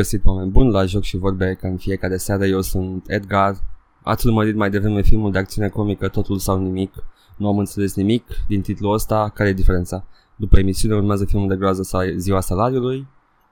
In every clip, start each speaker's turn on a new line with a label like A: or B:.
A: Bun găsit, oameni buni, la Joc și Vorbe, ca în fiecare seară. Eu sunt Edgar. Ați urmărit mai devreme filmul de acțiune comică Totul sau Nimic. Nu am înțeles nimic din titlul ăsta. Care e diferența? După emisiune urmează filmul de groază sau Ziua Salariului.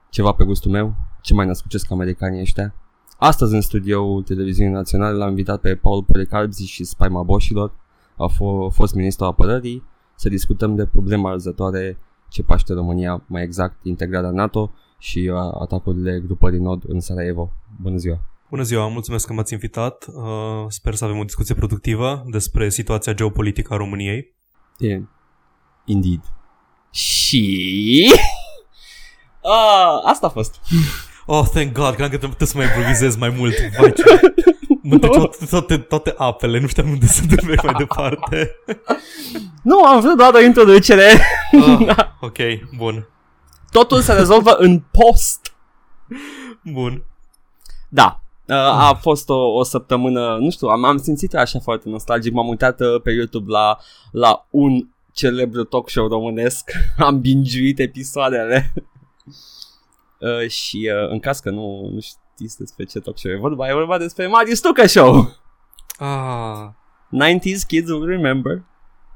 A: Ceva pe gustul meu. Ce mai nascucesc americanii ăștia. Astăzi în studioul televiziunii naționale l-am invitat pe Paul Policarzi și Spaima Boșilor. A f- fost ministrul apărării. Să discutăm de problema arzătoare ce paște România, mai exact integrarea NATO și uh, atacurile grupării Nord în Sarajevo. Bună ziua!
B: Bună ziua, mulțumesc că m-ați invitat. Uh, sper să avem o discuție productivă despre situația geopolitică a României.
A: Yeah. Indeed. Și... Uh, asta a fost.
B: Oh, thank God, cred că trebuie să mai improvizez mai mult. Vai, ce... Mă toate, toate, toate apele, nu știam unde să merg mai departe.
A: nu, am vrut doar o introducere.
B: Ah, ok, bun.
A: Totul se rezolvă în post.
B: Bun.
A: Da, uh, a fost o, o săptămână, nu știu, am, am simțit așa foarte nostalgic, m-am uitat uh, pe YouTube la, la un celebru talk show românesc, am bingiuit episoadele uh, și uh, în caz că nu, nu știți despre ce talk show e vorba, e vorba despre Marius Tucă Show.
B: Ah,
A: 90s kids will remember.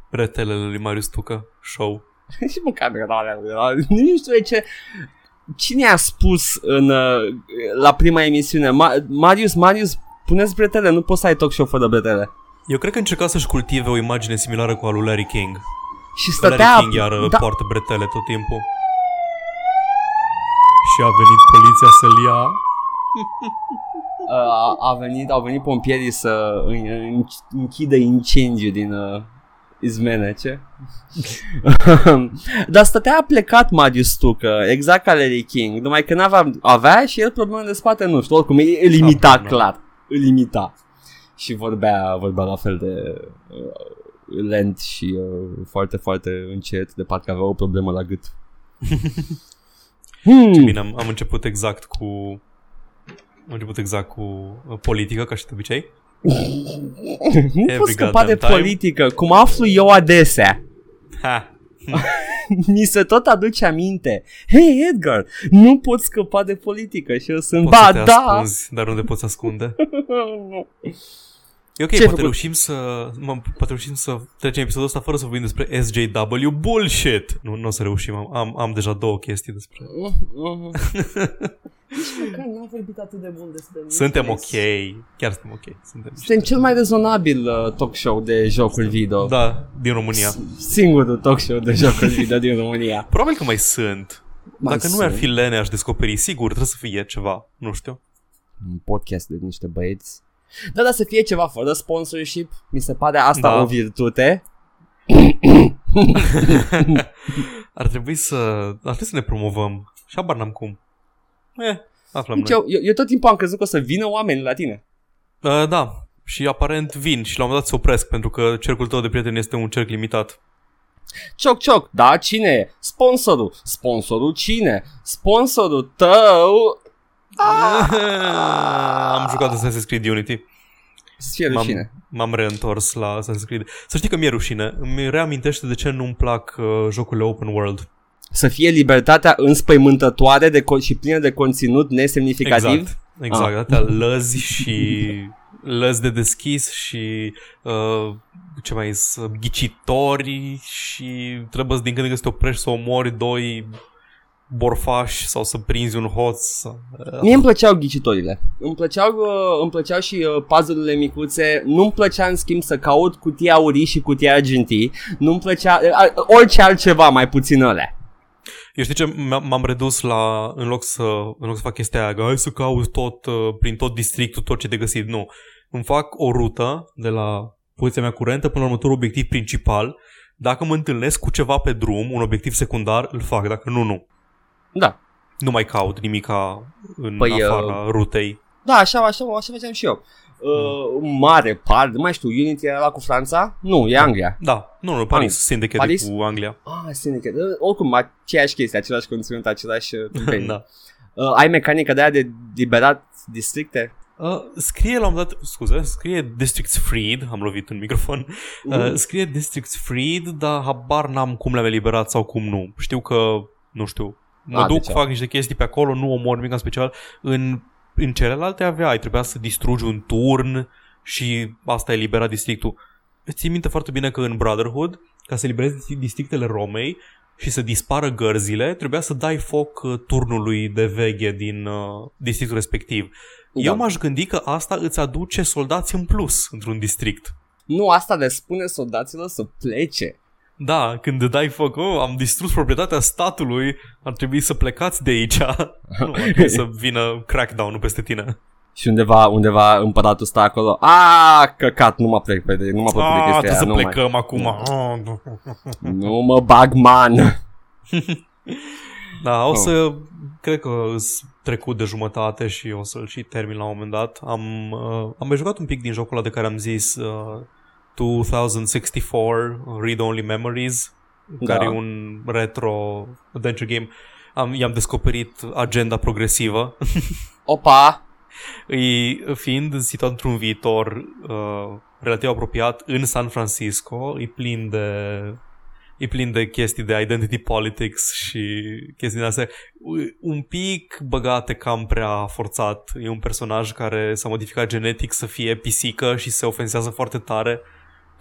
B: retelele lui Marius Tucă, show.
A: și măcar nu știu de ce Cine a spus în, uh, la prima emisiune Ma- Marius, Marius, puneți bretele, nu poți să ai talk show fără bretele.
B: Eu cred că încerca să-și cultive o imagine similară cu a lui Larry King.
A: Și
B: Că Larry
A: stătea...
B: King iar
A: da,
B: poartă bretele tot timpul. Și a venit poliția să-l ia.
A: a, a venit, au venit pompierii să în- în- închidă incendiu din uh, izmene, ce? Dar stătea plecat Marius Tucă, exact ca Larry King, numai că n-avea, avea și el probleme de spate, nu știu, oricum îl limita
B: Habar n-am.
A: clar, îl limita. Și vorbea, vorbea la fel de uh, lent și uh, foarte, foarte încet, de parcă avea o problemă la gât. hmm.
B: Ce bine, am, am început exact cu... Am început exact cu uh, politică, ca și de obicei.
A: Nu
B: Every
A: pot scăpa de
B: goddamn time.
A: politică, cum aflu eu adesea.
B: Ha!
A: Mi se tot aduce aminte. Hei Edgar, nu pot scăpa de politică și eu sunt,
B: Poți
A: ba
B: să te
A: da.
B: ascunzi, dar nu te poți ascunde. E ok,
A: Ce ai
B: poate
A: făcut?
B: reușim să mă, poate reușim să trecem episodul ăsta fără să vorbim despre SJW bullshit. Nu, nu o să reușim. Am, am, am deja două chestii despre.
A: Nici măcar n-am vorbit atât de bun despre
B: Suntem ok. Chiar suntem ok. Suntem
A: Suntem cel mai rezonabil uh, talk show de jocuri video.
B: Da, din România.
A: S- Singurul talk show de jocuri video din România.
B: Probabil că mai sunt.
A: Mai
B: Dacă nu ar
A: sunt.
B: fi Lene, aș descoperi. Sigur, trebuie să fie ceva. Nu știu.
A: Un podcast de niște băieți. Da, dar să fie ceva fără sponsorship, mi se pare asta
B: Da.
A: o virtute.
B: ar trebui să... Ar trebui să ne promovăm. Și abar n-am cum. Eh, aflăm
A: Deci
B: noi.
A: eu, eu, eu tot timpul am crezut că o să vină oameni la tine.
B: Uh, da, și aparent vin și la un moment dat se opresc pentru că cercul tău de prieteni este un cerc limitat.
A: Cioc, cioc, da, cine e? Sponsorul. Sponsorul cine? Sponsorul tău...
B: Am jucat Assassin's Creed Unity.
A: Să fie rușine.
B: M-am, m-am reîntors la Assassin's Creed. Să știi că mi-e rușine. Îmi reamintește de ce nu-mi plac uh, jocurile open world.
A: Să fie libertatea înspăimântătoare de co- și plină de conținut nesemnificativ.
B: Exact. Exact.
A: Ah.
B: Atâtea lăzi și lăzi de deschis și uh, ce mai zis, ghicitori și trebuie să din când în când să te oprești să omori doi borfași sau să prinzi un hoț. Sau... Uh,
A: Mie îmi plăceau ghicitorile. Îmi plăceau, uh, îmi plăceau și uh, puzzle-urile micuțe. Nu-mi plăcea în schimb să caut cutii aurii și cutii argintii. Nu-mi plăcea uh, orice altceva, mai puțin alea.
B: Eu știi ce? M- M-am redus la, în loc să, în loc să fac chestia aia, că hai să caut tot, uh, prin tot districtul, tot ce de găsit. Nu. Îmi fac o rută de la poziția mea curentă până la următorul obiectiv principal. Dacă mă întâlnesc cu ceva pe drum, un obiectiv secundar, îl fac. Dacă nu, nu.
A: Da.
B: Nu mai caut nimica în
A: Păi,
B: păi, afara uh... rutei.
A: Da, așa, așa, așa făceam și eu. Uh, mare par, nu mai știu, Unity era la cu Franța? Nu, e Anglia.
B: Da, nu, nu, Paris, Syndicate
A: Paris?
B: cu Anglia.
A: Ah, Syndicate. Uh, Oricum, aceeași chestie, același conținut, același uh, tâmpenie.
B: da.
A: uh, ai mecanica de aia de liberat districte?
B: Uh, scrie la un moment dat, scuze, scrie Districts Freed, am lovit în microfon, uh,
A: Mhm.
B: scrie Districts Freed, dar habar n-am cum le-am eliberat sau cum nu. Știu că, nu știu, Mă
A: Ah,
B: duc,
A: deci,
B: fac niște chestii pe acolo, nu omor nimic în special. În, în celelalte aveai, trebuia să distrugi un turn și asta elibera districtul. Îți ții minte foarte bine că în Brotherhood, ca să eliberezi districtele Romei și să dispară gărzile, trebuia să dai foc uh, turnului de veghe din uh, districtul respectiv.
A: Da.
B: Eu m-aș gândi că asta îți aduce soldați în plus într-un district.
A: Nu, asta le spune soldaților să plece.
B: Da, când dai foc, oh, am distrus proprietatea statului, ar trebui să plecați de aici. nu, ar trebui să vină crackdown-ul peste tine.
A: Și undeva, undeva împăratul stă acolo. A, căcat, nu mă plec pe nu mă plăcut de
B: Ah,
A: chestia
B: trebuie
A: aia,
B: să
A: nu, mai,
B: plecăm acum. Ah,
A: nu mă bag, man.
B: Da, o
A: Oh.
B: să, cred că s trecut de jumătate și o să-l și termin la un moment dat. Am, uh, am mai jucat un pic din jocul ăla de care am zis uh, 2064 Read Only Memories,
A: Da.
B: care e un retro adventure game. Am, i-am descoperit agenda progresivă.
A: Opa,
B: E, fiind situat într-un viitor uh, relativ apropiat în San Francisco, e plin de e plin de chestii de identity politics și chestii din astea. Un pic băgate cam prea forțat. E un personaj care s-a modificat genetic să fie pisică și se ofensează foarte tare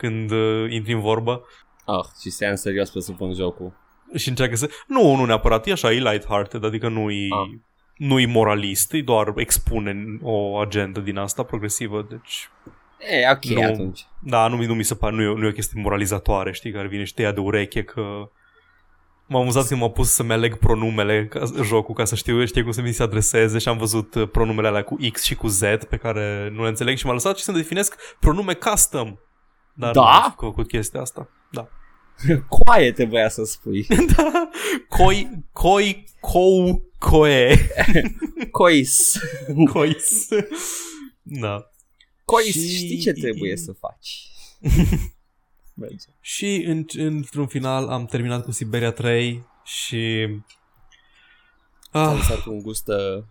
B: când uh, intri în vorbă
A: ah, și se ia în serios presupun jocul.
B: și încearcă să... Nu, nu neapărat, e așa, e light-hearted, adică nu e,
A: Ah.
B: nu e moralist, e doar expune o agendă din asta progresivă, deci...
A: E, ok,
B: Nu.
A: atunci.
B: Da, nu, mi- nu mi se pare, nu e, nu e o chestie moralizatoare, știi, care vine și te ia de ureche că... M-am amuzat când m-a pus să-mi aleg pronumele ca, jocul ca să știu, știi cum să mi se adreseze și am văzut uh, pronumele alea cu X și cu Z pe care nu le înțeleg și m-a lăsat și să-mi definesc pronume custom. Dar
A: Da?
B: nu am făcut chestia asta. Da.
A: Coaie trebuia să spui.
B: da. Coi, coi, cou, coe.
A: Cois.
B: Cois. da.
A: Cois,
B: Și-
A: știi ce trebuie să faci. Merge.
B: Și în, într-un final am terminat cu Siberia 3 și...
A: Ți-a
B: Ah,
A: lăsat un gust... Uh...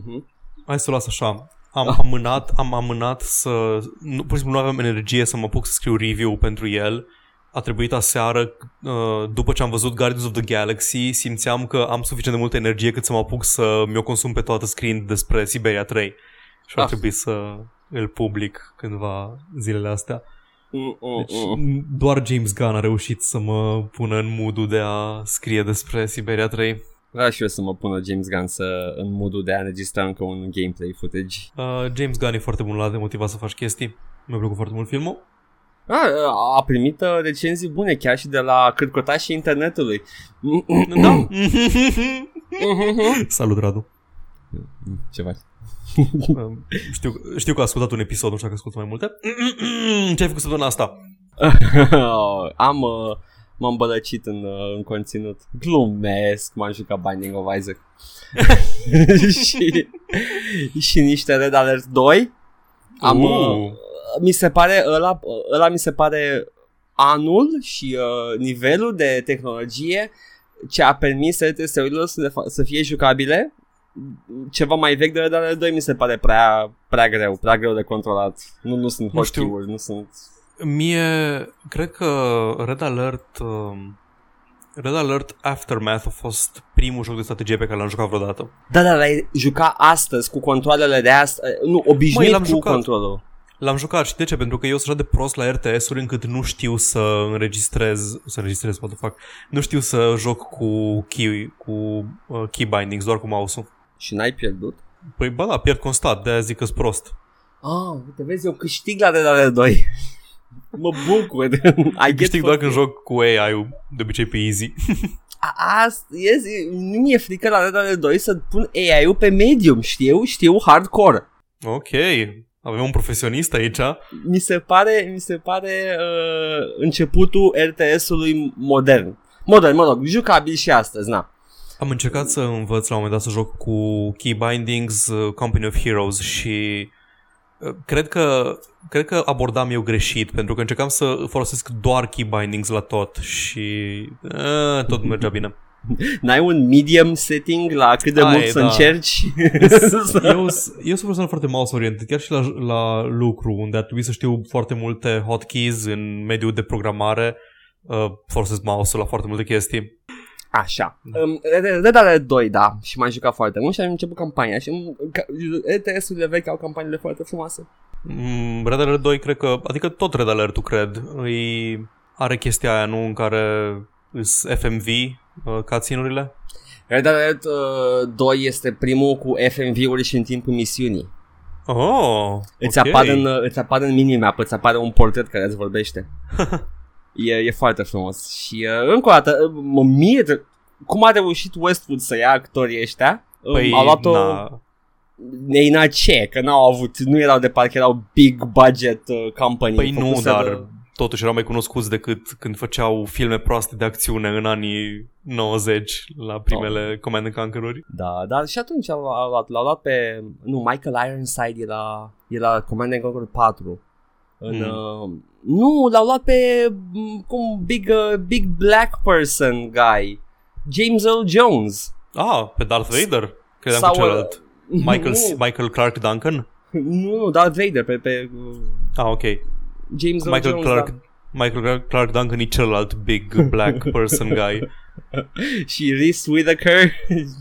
A: Uh-huh.
B: hai să o las așa. Am amânat, am amânat să... Nu, pur și simplu nu aveam energie să mă apuc să scriu review pentru el. A trebuit aseară, uh, după ce am văzut Guardians of the Galaxy, simțeam că am suficient de multă energie cât să mă apuc să mi-o consum pe toată scriind despre Siberia 3. Și ar
A: Ah.
B: trebui să îl public cândva zilele astea.
A: Mm, mm,
B: Deci
A: mm.
B: doar James Gunn a reușit să mă pună în modul de a scrie despre Siberia 3.
A: Vreau și eu să mă pună James Gunn să, în modul de a înregistra încă un gameplay footage.
B: Uh, James Gunn e foarte bun la de motivat să faci chestii. Mi-a plăcut foarte mult filmul.
A: A, a primit uh, recenzii bune chiar și de la cârcotașii internetului.
B: da? Salut, Radu.
A: Ce faci?
B: Uh, știu, știu că a ascultat un episod, nu știu dacă ascultă mai multe. Ce ai făcut săptămâna asta?
A: Am... Uh, m-am bălăcit în, uh, în conținut. Glumesc, m-am jucat Binding of Isaac. și, și niște Red Alert 2. Am, uh,
B: Uh,
A: mi se pare ăla, ăla mi se pare anul și uh, nivelul de tehnologie ce a permis RTS-urilor să, le fa- să fie jucabile ceva mai vechi de Red Alert 2 mi se pare prea, prea greu, prea greu de controlat. Nu, nu sunt
B: Nu știu.
A: hotkey-uri, nu sunt...
B: mie, cred că Red Alert... um, Red Alert Aftermath a fost primul joc de strategie pe care l-am jucat vreodată.
A: Da, da, l-ai juca astăzi cu controlele de astăzi, nu, obișnuit
B: Măi, l-am
A: cu
B: jucat.
A: controlul.
B: L-am jucat și de ce? Pentru că eu sunt așa de prost la RTS-uri încât nu știu să înregistrez, să înregistrez, what the fuck, nu știu să joc cu key, cu uh, key bindings, doar cu mouse-ul.
A: Și n-ai pierdut?
B: Păi ba da, pierd constant, de-aia zic că sunt prost.
A: Ah, uite, vezi, eu câștig la Red Alert 2. Mă bucur. I get
B: Câștig doar
A: fucking-
B: când joc cu AI-ul, de obicei pe easy.
A: A- Asta yes, nu mi-e frică la Red Alert 2 să pun AI-ul pe medium, știu, știu hardcore.
B: ok, avem un profesionist aici.
A: Mi se pare, mi se pare uh, începutul RTS-ului modern. Modern, mă rog, jucabil și astăzi, na.
B: Am încercat să învăț la un moment dat să joc cu key bindings, uh, Company of Heroes și uh, cred că, cred că abordam eu greșit pentru că încercam să folosesc doar key bindings la tot și uh, tot mergea bine.
A: N-ai un medium setting la cât de
B: Ai,
A: mult să
B: da.
A: încerci?
B: eu, s- eu sunt o persoană foarte mouse oriented, chiar și la, la lucru, unde ar trebui să știu foarte multe hotkeys în mediul de programare, uh, folosesc mouse-ul la foarte multe chestii.
A: Așa. Um, Red Red Alert 2, da, și m-am jucat foarte mult și am început campania și um, ca- RTS-urile vechi au campaniile foarte frumoase.
B: Mm, Red Alert 2 cred că, adică tot Red Alert cred, îi are chestia aia, nu, în care îs FMV, uh, cutscene-urile?
A: Red Alert uh, 2 este primul cu FMV-uri și în timpul misiunii.
B: Oh,
A: Îți,
B: ok.
A: apare în, îți apare în minimap, îți apare un portret care îți vorbește. e, e foarte frumos. Și uh, încă o dată, uh, mă mir cum a reușit Westwood să ia actorii ăștia.
B: Păi,
A: Um, a luat-o
B: na,
A: ei na ce, că n-au avut, nu erau de parcă erau big budget uh, company.
B: păi nu,
A: Făcuseră-
B: dar totuși erau mai cunoscuți decât când făceau filme proaste de acțiune în anii 90 la primele oh. Command and Conquer-uri.
A: Da, dar și atunci l-au l-au luat, l-au luat pe, nu, Michael Ironside era, era Command and Conquer 4. În,
B: Mm.
A: uh, nu, l-au luat pe m, cum big, uh, big black person guy. James Earl Jones.
B: Ah, pe Darth Vader? Credeam
A: Sau,
B: cu celălalt.
A: uh,
B: Michael,
A: nu,
B: Michael Clark Duncan?
A: nu, nu, Darth Vader, pe, pe uh,
B: Ah, ok.
A: James Earl
B: Michael
A: Jones.
B: Clark,
A: Da.
B: Michael Clark Duncan e celălalt big black person guy.
A: Și Reese Whitaker,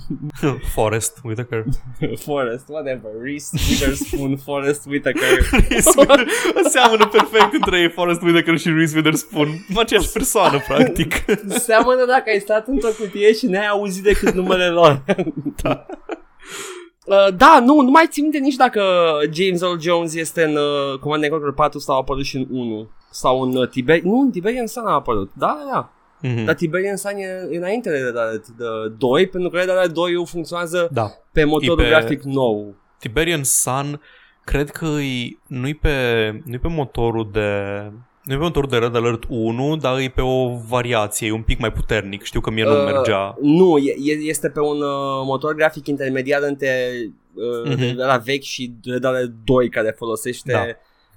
B: Forrest Whitaker.
A: Forrest, whatever, Reese Witherspoon, Forrest Whitaker.
B: Reese Wither- Seamănă perfect între ei Forrest Whitaker și Reese Witherspoon. Aceeași persoană, practic.
A: Seamănă dacă ai stat într-o cutie și n-ai auzit decât numele lor.
B: Da.
A: Uh, da, nu, nu mai țin minte nici dacă James Earl Jones este în uh, Command and Conquer 4 sau a apărut și în 1 sau în uh, Tiber... Nu, în Tiberian Sun a apărut. Da, da.
B: Mhm.
A: Dar Tiberian Sun e înainte de Red Alert de 2 pentru că Red Alert 2 funcționează
B: Da.
A: pe motorul
B: E pe-
A: grafic nou.
B: Tiberian Sun cred că e, nu-i pe, nu pe motorul de nu e pe motorul de Red Alert 1, dar e pe o variație, e un pic mai puternic. Știu că mie nu
A: Uh,
B: mergea.
A: Nu, e, e- este pe un uh, motor grafic intermediar între uh,
B: Mhm.
A: de la vechi și Red Alert 2 care folosește...
B: Da.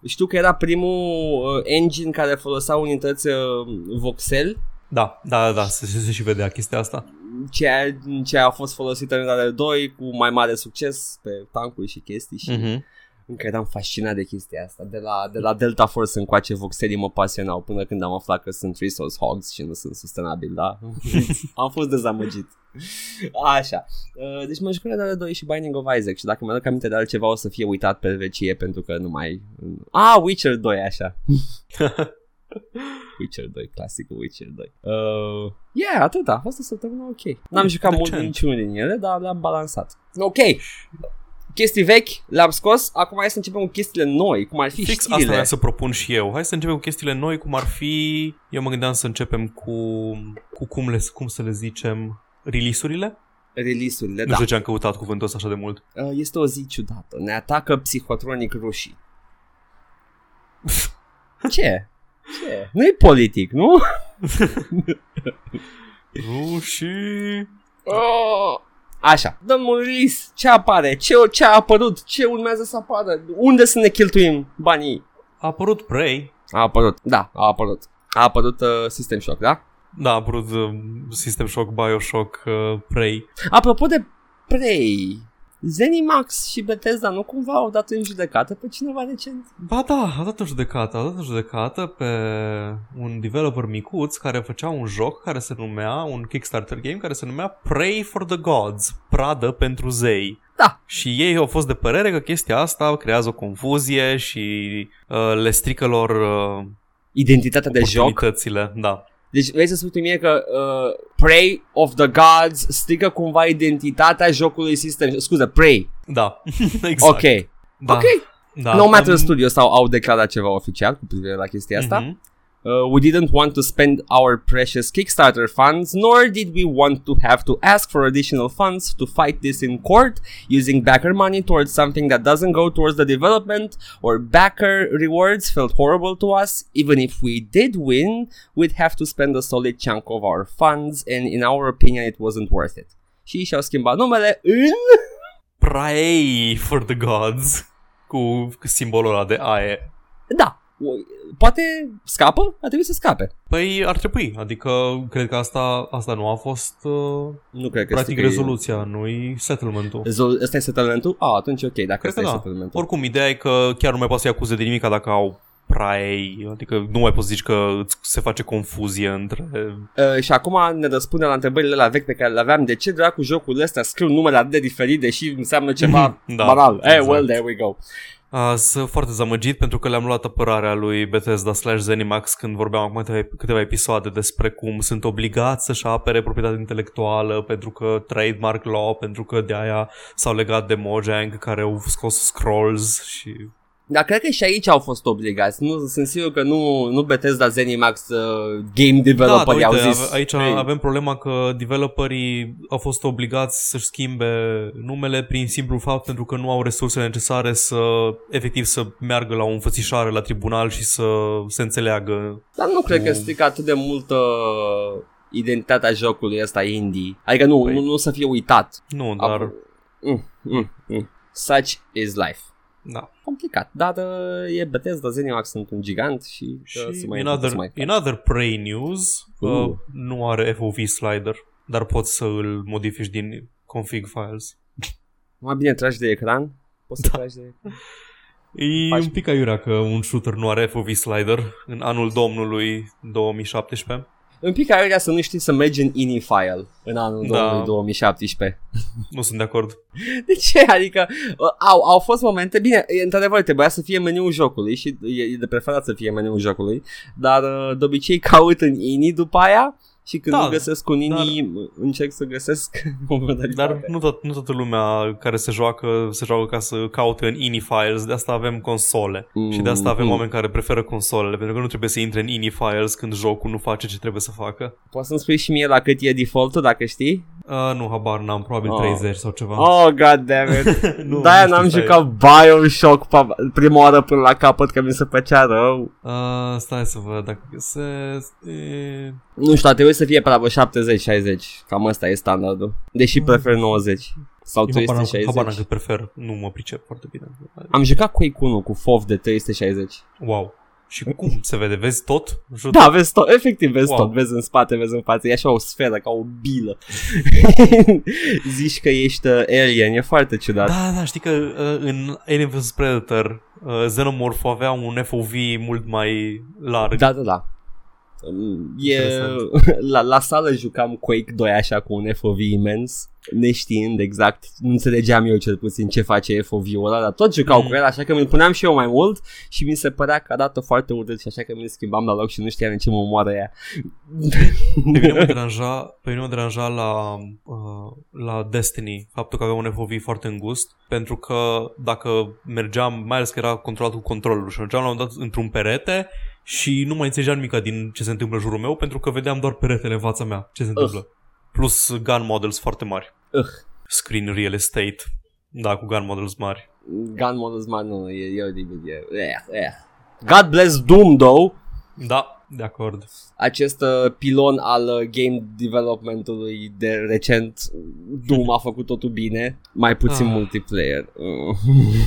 A: Știu că era primul uh, engine care folosea unități uh, voxel,
B: Da, da, da, se, se, se și vedea chestia asta.
A: ceea ce a fost folosit în Red Alert 2 cu mai mare succes pe tancuri și chestii și
B: Mhm.
A: Încă eram fascinat de chestia asta. De la, de la Delta Force încoace voxelii mă pasionau până când am aflat că sunt resource hogs și nu sunt sustenabili, da? am fost dezamăgit. Așa. Uh, Deci mă jucat Red Alert 2 și Binding of Isaac și dacă mă aduc aminte de altceva o să fie uitat pe vecie pentru că nu mai... Ah, Witcher 2, așa. Witcher 2, clasicul Witcher 2. Uh, yeah, atât, a fost o săptămână ok. N-am jucat mult
B: Decent.
A: niciunul din ele, dar le-am balansat. Ok, chestii vechi le-am scos, acum hai să începem cu chestiile noi, cum ar fi
B: Fix asta
A: știrile.
B: vreau să propun și eu. Hai să începem cu chestiile noi, cum ar fi... Eu mă gândeam să începem cu, cu cum, le, cum să le zicem, release-urile?
A: Release-urile,
B: Nu
A: da.
B: știu ce am căutat cuvântul ăsta așa de mult.
A: Uh, Este o zi ciudată. Ne atacă psihotronic rușii. Ce? Ce? Nu e politic, nu?
B: Rușii...
A: Oh! Așa, dăm un release, ce apare, ce, ce a apărut, ce urmează să apară, unde să ne cheltuim banii.
B: A apărut Prey.
A: A apărut, da, a apărut. A apărut uh, System Shock, da?
B: Da, a apărut uh, System Shock, Bioshock, uh, Prey.
A: Apropo de Prey, Zenimax și Bethesda nu cumva au dat în judecată pe cineva recent?
B: Ba da, a dat în judecată, a dat în judecată pe un developer micuț care făcea un joc care se numea, un Kickstarter game care se numea Pray for the Gods, pradă pentru zei.
A: Da.
B: Și ei au fost de părere că chestia asta creează o confuzie și uh, le strică lor uh,
A: Identitatea de joc
B: oportunitățile. Da.
A: Deci vrei să spui tu mie că uh, Prey of the Gods strică cumva identitatea jocului System Scuze, Prey.
B: Da, exact.
A: Ok.
B: Da.
A: Ok.
B: Da,
A: no Matter
B: am-
A: Studios sau au declarat ceva oficial cu privire la chestia asta.
B: Mhm.
A: Uh, we didn't want to spend our precious Kickstarter funds, nor did we want to have to ask for additional funds to fight this in court using backer money towards something that doesn't go towards the development or backer rewards felt horrible to us. Even if we did win, we'd have to spend a solid chunk of our funds, and in our opinion, it wasn't worth it. Și și-au schimbat numele în...
B: Pray for the Gods cu simbolul ăla de aie.
A: Da, poate scapă? A trebuit să scape.
B: Păi ar trebui, adică cred că asta, asta nu a fost uh,
A: Nu cred că
B: practic
A: strică-
B: rezoluția, nu-i settlement-ul.
A: Rezol- Ăsta e settlementul? Ah, atunci ok, dacă
B: Cred
A: ăsta
B: că
A: e
B: da.
A: settlementul.
B: Oricum, ideea e că chiar nu mai poate să-i acuze de nimic dacă au prea ei, adică nu mai poți zici că îți se face confuzie între...
A: Uh, și acum ne răspunde la întrebările la vechi pe care le aveam. De ce dracu jocul ăsta scriu numele atât de diferit, deși înseamnă ceva
B: Da,
A: banal? Eh,
B: exact.
A: well, there we go.
B: Uh, sunt foarte zamăgit pentru că le-am luat apărarea lui Bethesda slash Zenimax când vorbeam acum câteva, câteva episoade despre cum sunt obligați să-și apere proprietatea intelectuală pentru că trademark law, pentru că de aia s-au legat de Mojang care au scos scrolls și
A: Dar cred că și aici au fost obligați. Nu, sunt sigur că nu, nu Bethesda Zenimax uh, game developer
B: da,
A: au
B: uite,
A: zis.
B: ave- aici
A: "Hey,
B: avem problema că developerii au fost obligați să-și schimbe numele prin simplu fapt pentru că nu au resursele necesare să efectiv să meargă la o înfățișare la tribunal și să se înțeleagă.
A: Dar nu cred că
B: Nu.
A: strică atât de mult uh, identitatea jocului ăsta indie. Adică nu,
B: Păi.
A: nu, nu să fie uitat.
B: Nu, dar...
A: Mm, mm, mm. Such is life.
B: Da.
A: Complicat, dar uh, e Bethesda, Zenimax sunt un gigant și, uh,
B: Și
A: să mai
B: in,
A: să
B: other,
A: mai
B: in other Prey news, uh.
A: Uh.
B: nu are FOV slider, dar poți să îl modifici din config files.
A: Mai bine tragi de ecran? Poți să tragi de ecran?
B: E
A: Faci-
B: un pic aiurea că un shooter nu are FOV slider în anul domnului 2017.
A: Un pic aiurea să nu știi să mergi în ini file în anul
B: Da.
A: 2000 2017.
B: Nu sunt de acord.
A: De ce? Adică uh, au, au fost momente, bine, e, într-adevăr trebuia să fie meniul jocului și e, e de preferat să fie meniul jocului, dar uh, de obicei caut în ini după aia și când
B: Da,
A: nu găsesc un ini încerc să găsesc o modalitate.
B: Dar nu, tot, nu toată lumea care se joacă se joacă ca să caute în ini files, de asta avem console.
A: Mm,
B: Și de asta avem
A: mm.
B: oameni care preferă consolele, pentru că nu trebuie să intre în ini files când jocul nu face ce trebuie să facă.
A: Poți să-mi spui și mie la cât e default dacă știi?
B: Uh, nu, habar n-am, probabil
A: Oh.
B: 30 sau ceva.
A: Oh, god damn it.
B: Nu,
A: De-aia
B: nu
A: n-am
B: știu,
A: jucat Bioshock pa- prima oară până la capăt că mi se făcea rău.
B: Uh, stai să văd dacă găsesc... E...
A: Nu știu, a trebuit să fie pe la vreo 70-60. Cam asta e standardul. Deși prefer 90. Sau
B: Eu habar n-am,
A: 360.
B: habar n-am cât prefer, nu mă pricep foarte bine.
A: Am jucat Quake 1 cu FOV de 360.
B: Wow. Și cum se vede? Vezi tot? Jur-
A: Da, vezi tot, efectiv vezi
B: Wow.
A: tot, vezi în spate, vezi în față, e așa o sferă, ca o bilă. Zici că ești uh, alien, e foarte ciudat.
B: Da, da, știi că uh, în Alien vs Predator uh, Xenomorph avea un FOV mult mai larg.
A: Da, da, da. Mm, E,
B: Interesant.
A: la, la sală jucam Quake 2 așa cu un FOV imens, neștiind exact, nu înțelegeam eu cel puțin ce face FOV-ul ăla, dar tot jucau
B: Mm.
A: cu el, așa că mi-l puneam și eu mai mult și mi se părea că arată foarte urât și așa că mi-l schimbam la loc și nu știam în ce mă omoară ea.
B: Pe mine mă deranja, pe mine mă deranja la, uh, la Destiny faptul că avea un FOV foarte îngust pentru că dacă mergeam, mai ales că era controlat cu controlul și mergeam la un moment dat într-un perete și nu mai înțelegeam nimic din ce se întâmplă în jurul meu pentru că vedeam doar peretele în fața mea, ce se întâmplă. Plus gun models foarte mari.
A: Ugh.
B: Screen real estate. Da, cu gun models mari.
A: Gun models man, nu, e, e oribil, e, eh, eh. God bless Doom, though,
B: Da, de acord.
A: acest uh, pilon al uh, game developmentului de recent, Doom a făcut totul bine, mai puțin
B: Ah.
A: multiplayer. Uh.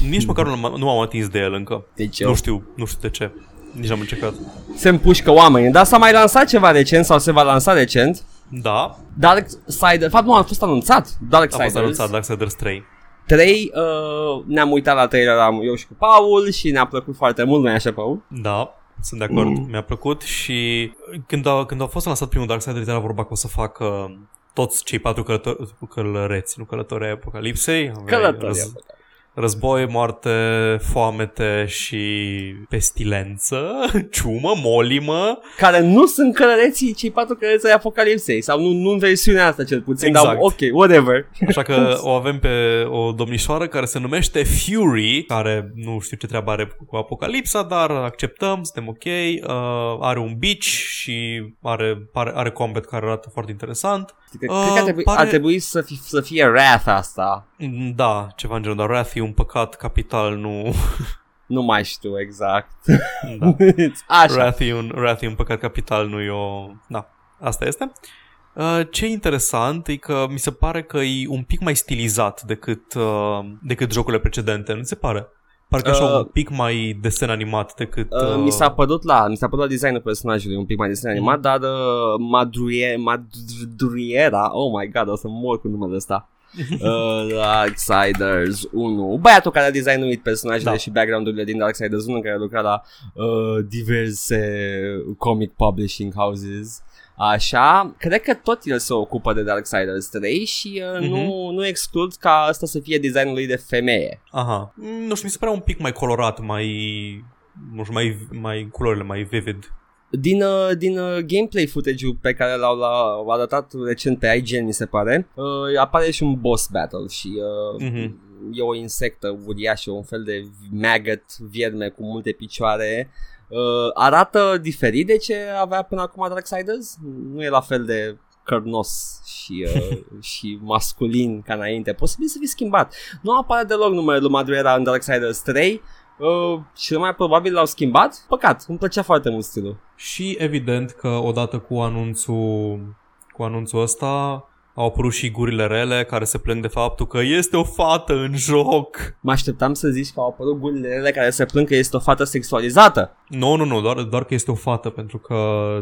B: Nici măcar nu, m- nu m-am atins de el încă.
A: Deci
B: Nu
A: eu.
B: știu, nu știu de ce. Nici n-am încercat.
A: se împușcă oamenii, dar s-a mai lansat ceva recent sau se va lansa recent.
B: Da,
A: Dark Side, de fapt nu a fost anunțat, Dark
B: a fost
A: Side
B: anunțat Darksiders 3.
A: 3, uh, ne-am uitat la trailer am eu și cu Paul și ne-a plăcut foarte mult, nu așa Paul?
B: Da, sunt de acord,
A: Mm.
B: mi-a plăcut și când a, când a fost lansat primul Darksiders era vorba că o să facă toți cei patru călători, călăreți, nu călători ai apocalipsei. Aveai
A: Călătorie.
B: răz- război, moarte, foamete și pestilență, ciumă, molimă.
A: care nu sunt călăreții, cei patru călăreți ai Apocalipsei sau nu, nu în versiunea asta cel puțin, dar
B: Exact.
A: ok, whatever.
B: Așa că o avem pe o domnișoară care se numește Fury, care nu știu ce treabă are cu apocalipsa, dar acceptăm, suntem ok. Uh, are un beach și are, are, are combat care arată foarte interesant.
A: Cred,
B: Uh,
A: cred că ar trebui,
B: pare-
A: ar trebui să, fi, să fie Wrath asta.
B: Mm, Da, ceva în genul, dar Wrath e un păcat capital, nu...
A: Nu mai știu exact.
B: da.
A: Așa.
B: Wrath e, un, Wrath e un păcat capital, nu e o... Da, asta este. Uh, ce e interesant e că mi se pare că e un pic mai stilizat decât, uh, decât jocurile precedente, nu ți se pare? Parcă e așa
A: Uh,
B: un pic mai desen animat decât...
A: Uh, mi s-a părut la, mi s-a părut la designul personajului un pic mai desen animat, dar uh, Madruie, Madriera, oh my god, o să mor cu numele ăsta. uh, Darksiders 1. Băiatul care a designuit personajele
B: Da.
A: și background-urile din Darksiders 1, care a lucrat la uh, diverse comic publishing houses. Așa, cred că tot el se ocupă de Darksiders 3 și uh,
B: Mhm.
A: nu, nu exclud ca asta să fie designul lui de femeie.
B: Aha. Mm, Nu știu, mi se pare un pic mai colorat, mai... Nu știu, mai, mai culorile mai vivid.
A: Din, uh, din uh, gameplay footage-ul pe care l-au, l-au arătat recent pe IGN, mi se pare, uh, apare și un boss battle și uh,
B: Mhm.
A: e o insectă uriașă, un fel de maggot, vierme cu multe picioare. Uh, arată diferit de ce avea până acum Darksiders? Nu e la fel de cărnos și, uh, și masculin ca înainte. Posibil să fi schimbat. Nu apare deloc numele lui Madureira în Darksiders 3 uh, și mai probabil l-au schimbat. Păcat, îmi plăcea foarte mult stilul.
B: Și evident că odată cu anunțul, cu anunțul ăsta au apărut și gurile rele care se plâng de faptul că este o fată în joc.
A: Mă așteptam să zici că au apărut gurile rele care se plâng că este o fată sexualizată.
B: Nu, nu, nu, doar, doar că este o fată, pentru că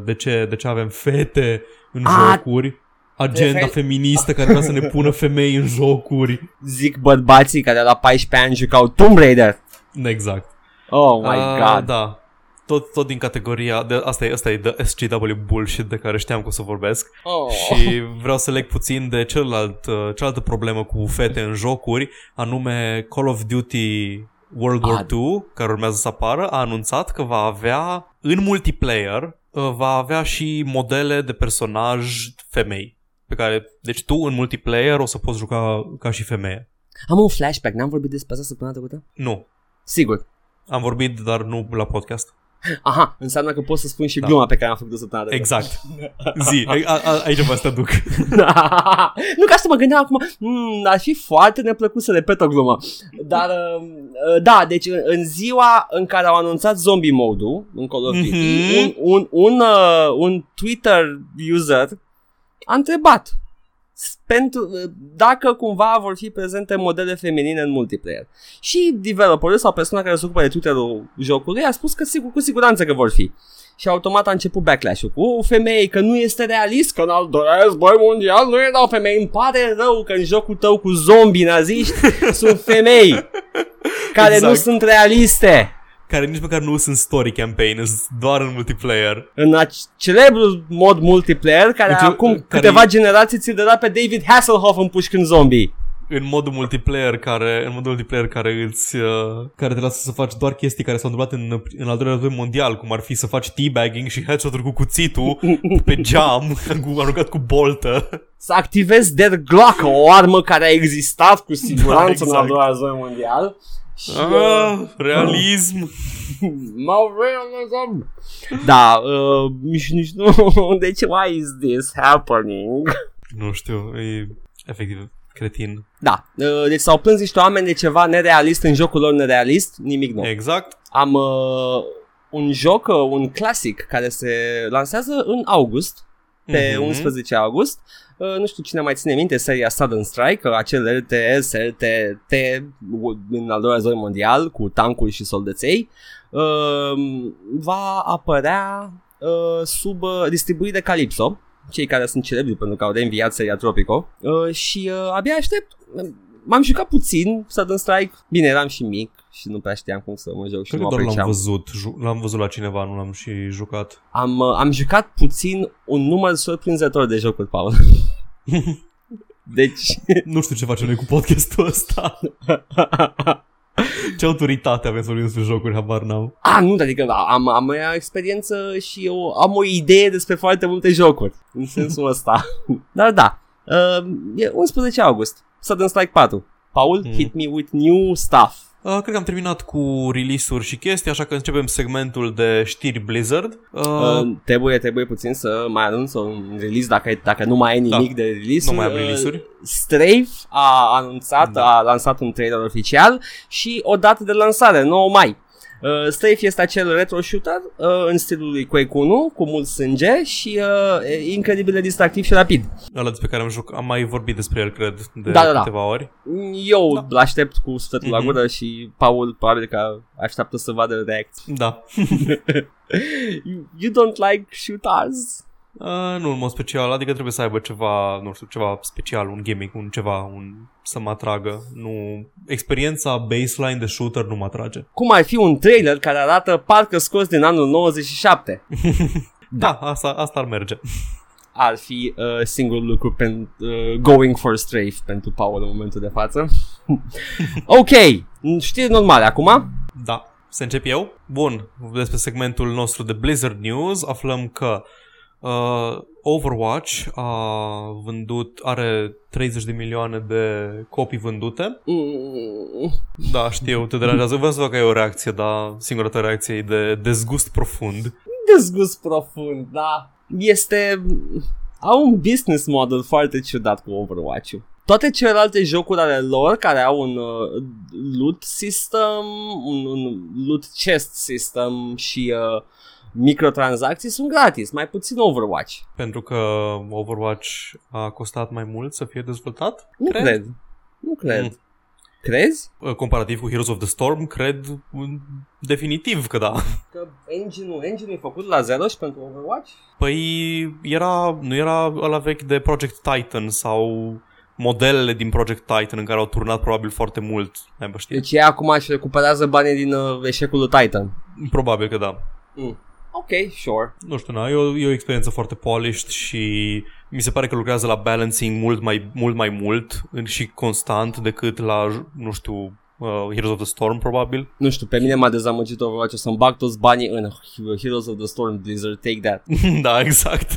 B: de ce, de ce avem fete în
A: A,
B: jocuri? Agenda
A: refer-
B: feministă care vrea să ne pună femei în jocuri.
A: Zic bărbații care la 14 ani jucau Tomb Raider.
B: Exact.
A: Oh my
B: Ah,
A: god.
B: Da. Tot, tot din categoria, de, asta, e, asta e the SGW bullshit de care știam că o să vorbesc
A: Oh.
B: și vreau să leg puțin de celălalt, uh, cealaltă problemă cu fete în jocuri, anume Call of Duty World War
A: Ah.
B: 2, care urmează să apară, a anunțat că va avea în multiplayer uh, va avea și modele de personaj femei. Pe care, deci tu în multiplayer o să poți juca ca și femeie.
A: Am un flashback, n-am vorbit despre asta săptămâna trecută?
B: Nu.
A: Sigur.
B: Am vorbit, dar nu la podcast.
A: Aha, înseamnă că pot să spun și
B: Da.
A: gluma pe care am făcut-o săptămâna trecută.
B: Exact. Zi, a, a, aici vă să te duc.
A: nu ca asta mă gândeam acum, mm, ar fi foarte neplăcut să repet o glumă. Dar, uh, uh, da, deci în, în ziua în care au anunțat zombie mode-ul în Call of Duty,
B: Mhm.
A: un, un, un, uh, un Twitter user a întrebat s- pentru, uh, dacă cumva vor fi prezente modele feminine în multiplayer. Și developerul sau persoana care se ocupă de Twitter-ul jocului a spus că sigur, cu siguranță că vor fi. Și automat a început backlash-ul cu femei, că nu este realist, că în al doilea război mondial nu erau femei. Îmi pare rău că în jocul tău cu zombii naziști sunt femei care
B: Exact.
A: nu sunt realiste.
B: Care nici măcar nu sunt story campaign, sunt doar în multiplayer.
A: În ac- celebrul mod multiplayer care
B: Deci,
A: acum
B: care-
A: câteva generații ți-l dădea pe David Hasselhoff împușcând zombie.
B: În modul multiplayer care, în modul multiplayer care îți, uh, care te lasă să faci doar chestii care s-au întâmplat în, în al doilea război mondial, cum ar fi să faci teabagging și headshot-uri cu cuțitul pe geam, cu, aruncat cu boltă.
A: Să activezi Dead Glock, o armă care a existat cu siguranță
B: Da,
A: în al
B: exact.
A: doilea război mondial. Și, uh,
B: Ah, realism.
A: Mă realizăm. Da, uh, nici, nici nu. Deci, why is this happening?
B: Nu știu, e efectiv cretin.
A: Da, uh, deci s-au plâns niște oameni de ceva nerealist în jocul lor nerealist, nimic nou.
B: Exact.
A: Am uh, un joc, uh, un clasic care se lansează în august, pe
B: Mhm.
A: 11 august. Uh, nu știu cine mai ține minte seria Sudden Strike, uh, acel RTS, RTT în al doilea război mondial cu tancuri și soldăței. Uh, va apărea uh, sub uh, distribuit de Calypso, cei care sunt celebri pentru că au reînviat seria Tropico uh, și uh, abia aștept. M-am jucat puțin Sudden Strike. Bine, eram și mic și nu prea știam cum să mă joc și
B: Cred
A: nu
B: că doar l-am
A: apreciam.
B: văzut. Ju- L-am văzut la cineva, nu l-am și jucat.
A: Am, uh, am jucat puțin un număr surprinzător de jocuri, Paul. deci,
B: Nu știu ce facem noi cu podcastul ăsta. Ce autoritate aveți să vorbim despre jocuri, habar n-am.
A: a, nu, adică am, am o experiență și eu am o idee despre foarte multe jocuri, în sensul ăsta. Dar da, uh, e 11 august, Sudden Strike 4. Paul,
B: Mm.
A: hit me with new stuff.
B: Uh, cred că am terminat cu release-uri și chestii, așa că începem segmentul de știri Blizzard. Uh,
A: Uh, trebuie, trebuie puțin să mai anunț un release dacă, dacă nu mai ai nimic
B: Da.
A: de release.
B: Nu mai am release-uri.
A: Strafe a anunțat,
B: Da.
A: a lansat un trailer oficial și o dată de lansare, 9 mai. Uh, Strafe este acel retro shooter uh, în stilul lui Quake 1 cu mult sânge și uh, e incredibil de distractiv și rapid.
B: ăla despre care am, juc- am mai vorbit despre el, cred, de
A: Da, da, da.
B: câteva ori.
A: Eu
B: Da.
A: da. aștept cu sufletul la
B: Mhm.
A: gură și Paul probabil că așteaptă să vadă reacții.
B: Da.
A: you, you don't like shooters?
B: Uh, nu în mod special, adică trebuie să aibă ceva, nu știu, ceva special, un gimmick, un ceva, un să mă atragă. Nu, experiența baseline de shooter nu mă atrage.
A: Cum ar fi un trailer care arată parcă scos din anul 97?
B: Da, asta, asta ar merge.
A: Ar fi uh, singurul lucru pentru uh, going for strafe pentru Paul în momentul de față. ok, știri normale acum.
B: Da. Să încep eu? Bun, despre segmentul nostru de Blizzard News aflăm că uh, Overwatch a vândut, are 30 de milioane de copii vândute.
A: Mm,
B: Da, știu, te deranjează. Vreau să fac ai o reacție, dar singura ta reacție e de dezgust profund.
A: dezgust profund, da. Este... Au un business model foarte ciudat cu Overwatch-ul. Toate celelalte jocuri ale lor care au un uh, loot system, un, un loot chest system și uh, microtransacții sunt gratis, mai puțin Overwatch.
B: Pentru că Overwatch a costat mai mult să fie dezvoltat?
A: Nu cred. cred. Nu cred.
B: Mm.
A: Crezi?
B: Comparativ cu Heroes of the Storm, cred mm, definitiv că da.
A: Că engine-ul, engine e făcut la zero și pentru Overwatch?
B: Păi era, nu era la vechi de Project Titan sau modelele din Project Titan în care au turnat probabil foarte mult, mai bă știe.
A: Deci ei acum își recuperează banii din uh, eșecul lui Titan.
B: Probabil că da.
A: Mm. Ok, sure.
B: Nu știu, na, e o, e o experiență foarte polished și mi se pare că lucrează la balancing mult mai mult, mai mult și constant decât la, nu știu, uh, Heroes of the Storm, probabil.
A: Nu știu, pe mine m-a dezamăgit Overwatch, o să-mi bag toți banii în Heroes of the Storm Blizzard, take that.
B: da, exact.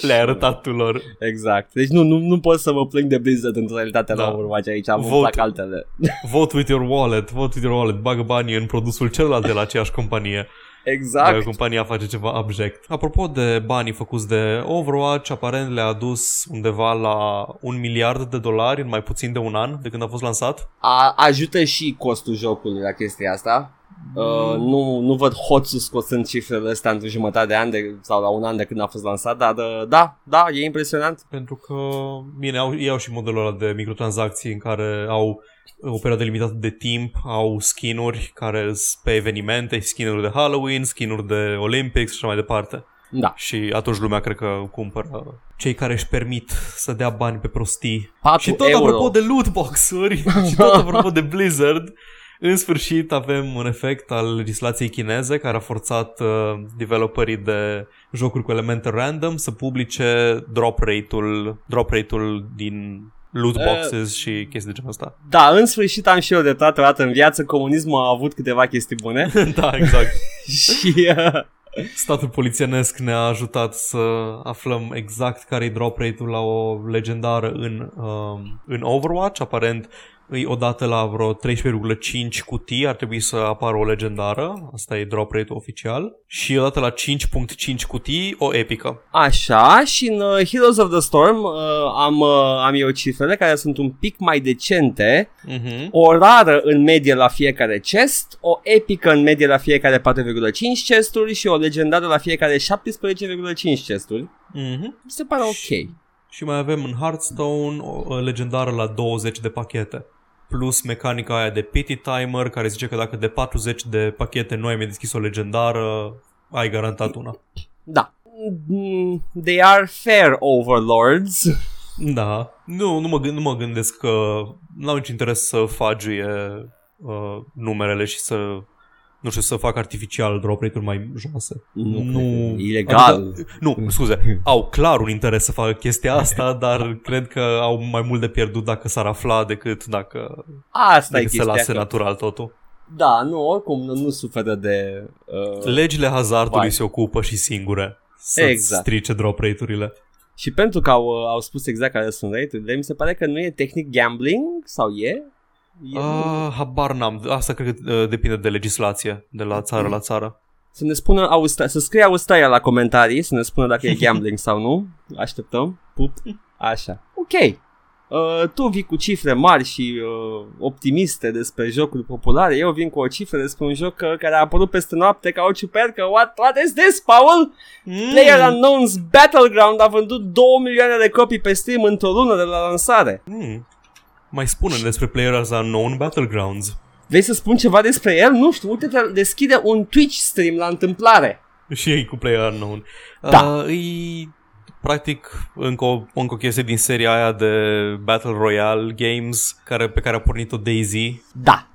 B: Le-ai arătat tu lor.
A: Exact. Deci nu, nu, nu pot să mă plâng de Blizzard în realitatea da. la Overwatch aici, am
B: Vote-
A: Vote. altele.
B: Vote with your wallet, vote with your wallet, bagă banii în produsul celălalt de la aceeași companie.
A: Exact.
B: Dacă compania face ceva abject. Apropo de banii făcuți de Overwatch, aparent le-a adus undeva la un miliard de dolari în mai puțin de un an de când a fost lansat.
A: A, ajută și costul jocului la chestia asta. Uh, nu, nu văd hoțul scosând cifrele astea într-o jumătate de an de, sau la un an de când a fost lansat, dar uh, da, da, e impresionant.
B: Pentru că, bine, au, ei au și modelul ăla de microtransacții în care au o perioadă limitată de timp, au skinuri care sunt pe evenimente, skinuri de Halloween, skinuri de Olympics și așa mai departe.
A: Da.
B: Și atunci lumea cred că cumpără cei care își permit să dea bani pe prostii.
A: 4
B: Și tot
A: euro.
B: apropo de lootbox-uri și tot apropo de Blizzard, în sfârșit avem un efect al legislației chineze care a forțat uh, developerii de jocuri cu elemente random să publice drop rate-ul, drop rate-ul din loot
A: Uh.
B: boxes și chestii de genul ăsta.
A: Da, în sfârșit am și eu de toată dată în viață, comunismul a avut câteva chestii bune
B: da, exact.
A: și uh,
B: Statul polițienesc ne-a ajutat să aflăm exact care e drop rate-ul la o legendară în, um, în Overwatch. Aparent, îi odată la vreo 13,5 cutii ar trebui să apară o legendară. Asta e drop rate oficial. Și odată la 5.5 cutii, o epică.
A: Așa, și în uh, Heroes of the Storm uh, am, uh, am eu cifrele care sunt un pic mai decente,
B: Mhm.
A: o rară în medie la fiecare chest, o epică în medie la fiecare 4,5 chesturi și o legendară la fiecare 17,5 chesturi.
B: Mhm.
A: Mi se pare ok.
B: Și mai avem în Hearthstone o o legendară la 20 de pachete. Plus mecanica aia de pity timer care zice că dacă de 40 de pachete nu ai mai deschis o legendară, ai garantat una.
A: Da. Mm, They are fair overlords.
B: Da. Nu, nu mă, gând, nu mă gândesc că n-au niciun interes să fagiuie uh, numerele și să nu știu, să facă artificial drop rate-uri mai joase.
A: Nu,
B: Nu.
A: cred. E ilegal.
B: Adică- Nu, scuze, au clar un interes să facă chestia asta, dar cred că au mai mult de pierdut dacă s-ar afla decât dacă,
A: Asta e
B: decât să
A: chestia.
B: lase
A: că-
B: natural totul.
A: Da, nu, oricum nu, nu suferă de... Uh,
B: Legile hazardului
A: Vai.
B: se ocupă și singure să
A: Exact.
B: strice drop rate-urile.
A: Și pentru că au, uh, au spus exact care sunt rate-urile, mi se pare că nu e tehnic gambling sau e? E
B: Uh, habar n-am. Asta cred că uh, depinde de legislație, de la țară la țară.
A: Să ne spună Austra- să scrie Australia la comentarii, să ne spună dacă e gambling sau nu. Așteptăm. Pup. Așa. Ok. Uh, tu vii cu cifre mari și uh, optimiste despre jocuri populare, eu vin cu o cifră despre un joc uh, care a apărut peste noapte ca o ciupercă. What, what is this, Paul?
B: Mm.
A: Player Unknown's Battleground a vândut 2 milioane de copii pe Steam într-o lună de la lansare.
B: Mm. Mai spune despre Players Unknown Battlegrounds.
A: Vrei să spun ceva despre el? Nu știu, uite-te, deschide un Twitch stream la întâmplare.
B: Și ei cu Player Unknown.
A: Da.
B: Uh, e practic încă o, încă o chestie din seria aia de Battle Royale games care, pe care a pornit-o Daisy.
A: Da.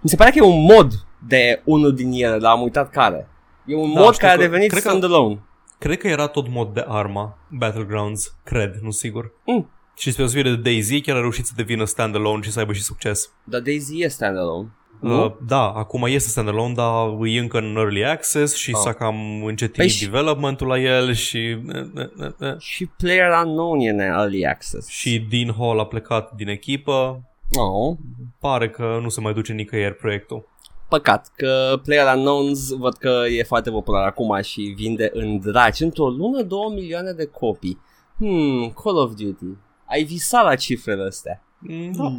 A: Mi se pare că e un mod de unul din ele, dar am uitat care. E un
B: Da,
A: mod
B: știu
A: care a
B: că-
A: devenit
B: cred că-
A: standalone.
B: Cred că era tot mod de arma Battlegrounds, cred, nu sigur.
A: Mm.
B: Și spre osvire de Daisy chiar a reușit să devină standalone și să aibă și succes.
A: Dar Daisy e standalone. Nu?
B: Uh, da, acum este standalone, dar e încă în early access și
A: Ah.
B: s-a cam încetinit
A: Păi și-
B: developmentul la el și eh, eh, eh, eh.
A: Și Player Unknown e în early access.
B: și Dean Hall a plecat din echipă.
A: Oh,
B: Pare că nu se mai duce nicăieri proiectul.
A: păcat că Player Unknowns văd că e foarte popular acum și vinde în draci. Într-o lună 2 milioane de copii. Hmm, Call of Duty. Ai visat la cifrele astea.
B: Mm, Da.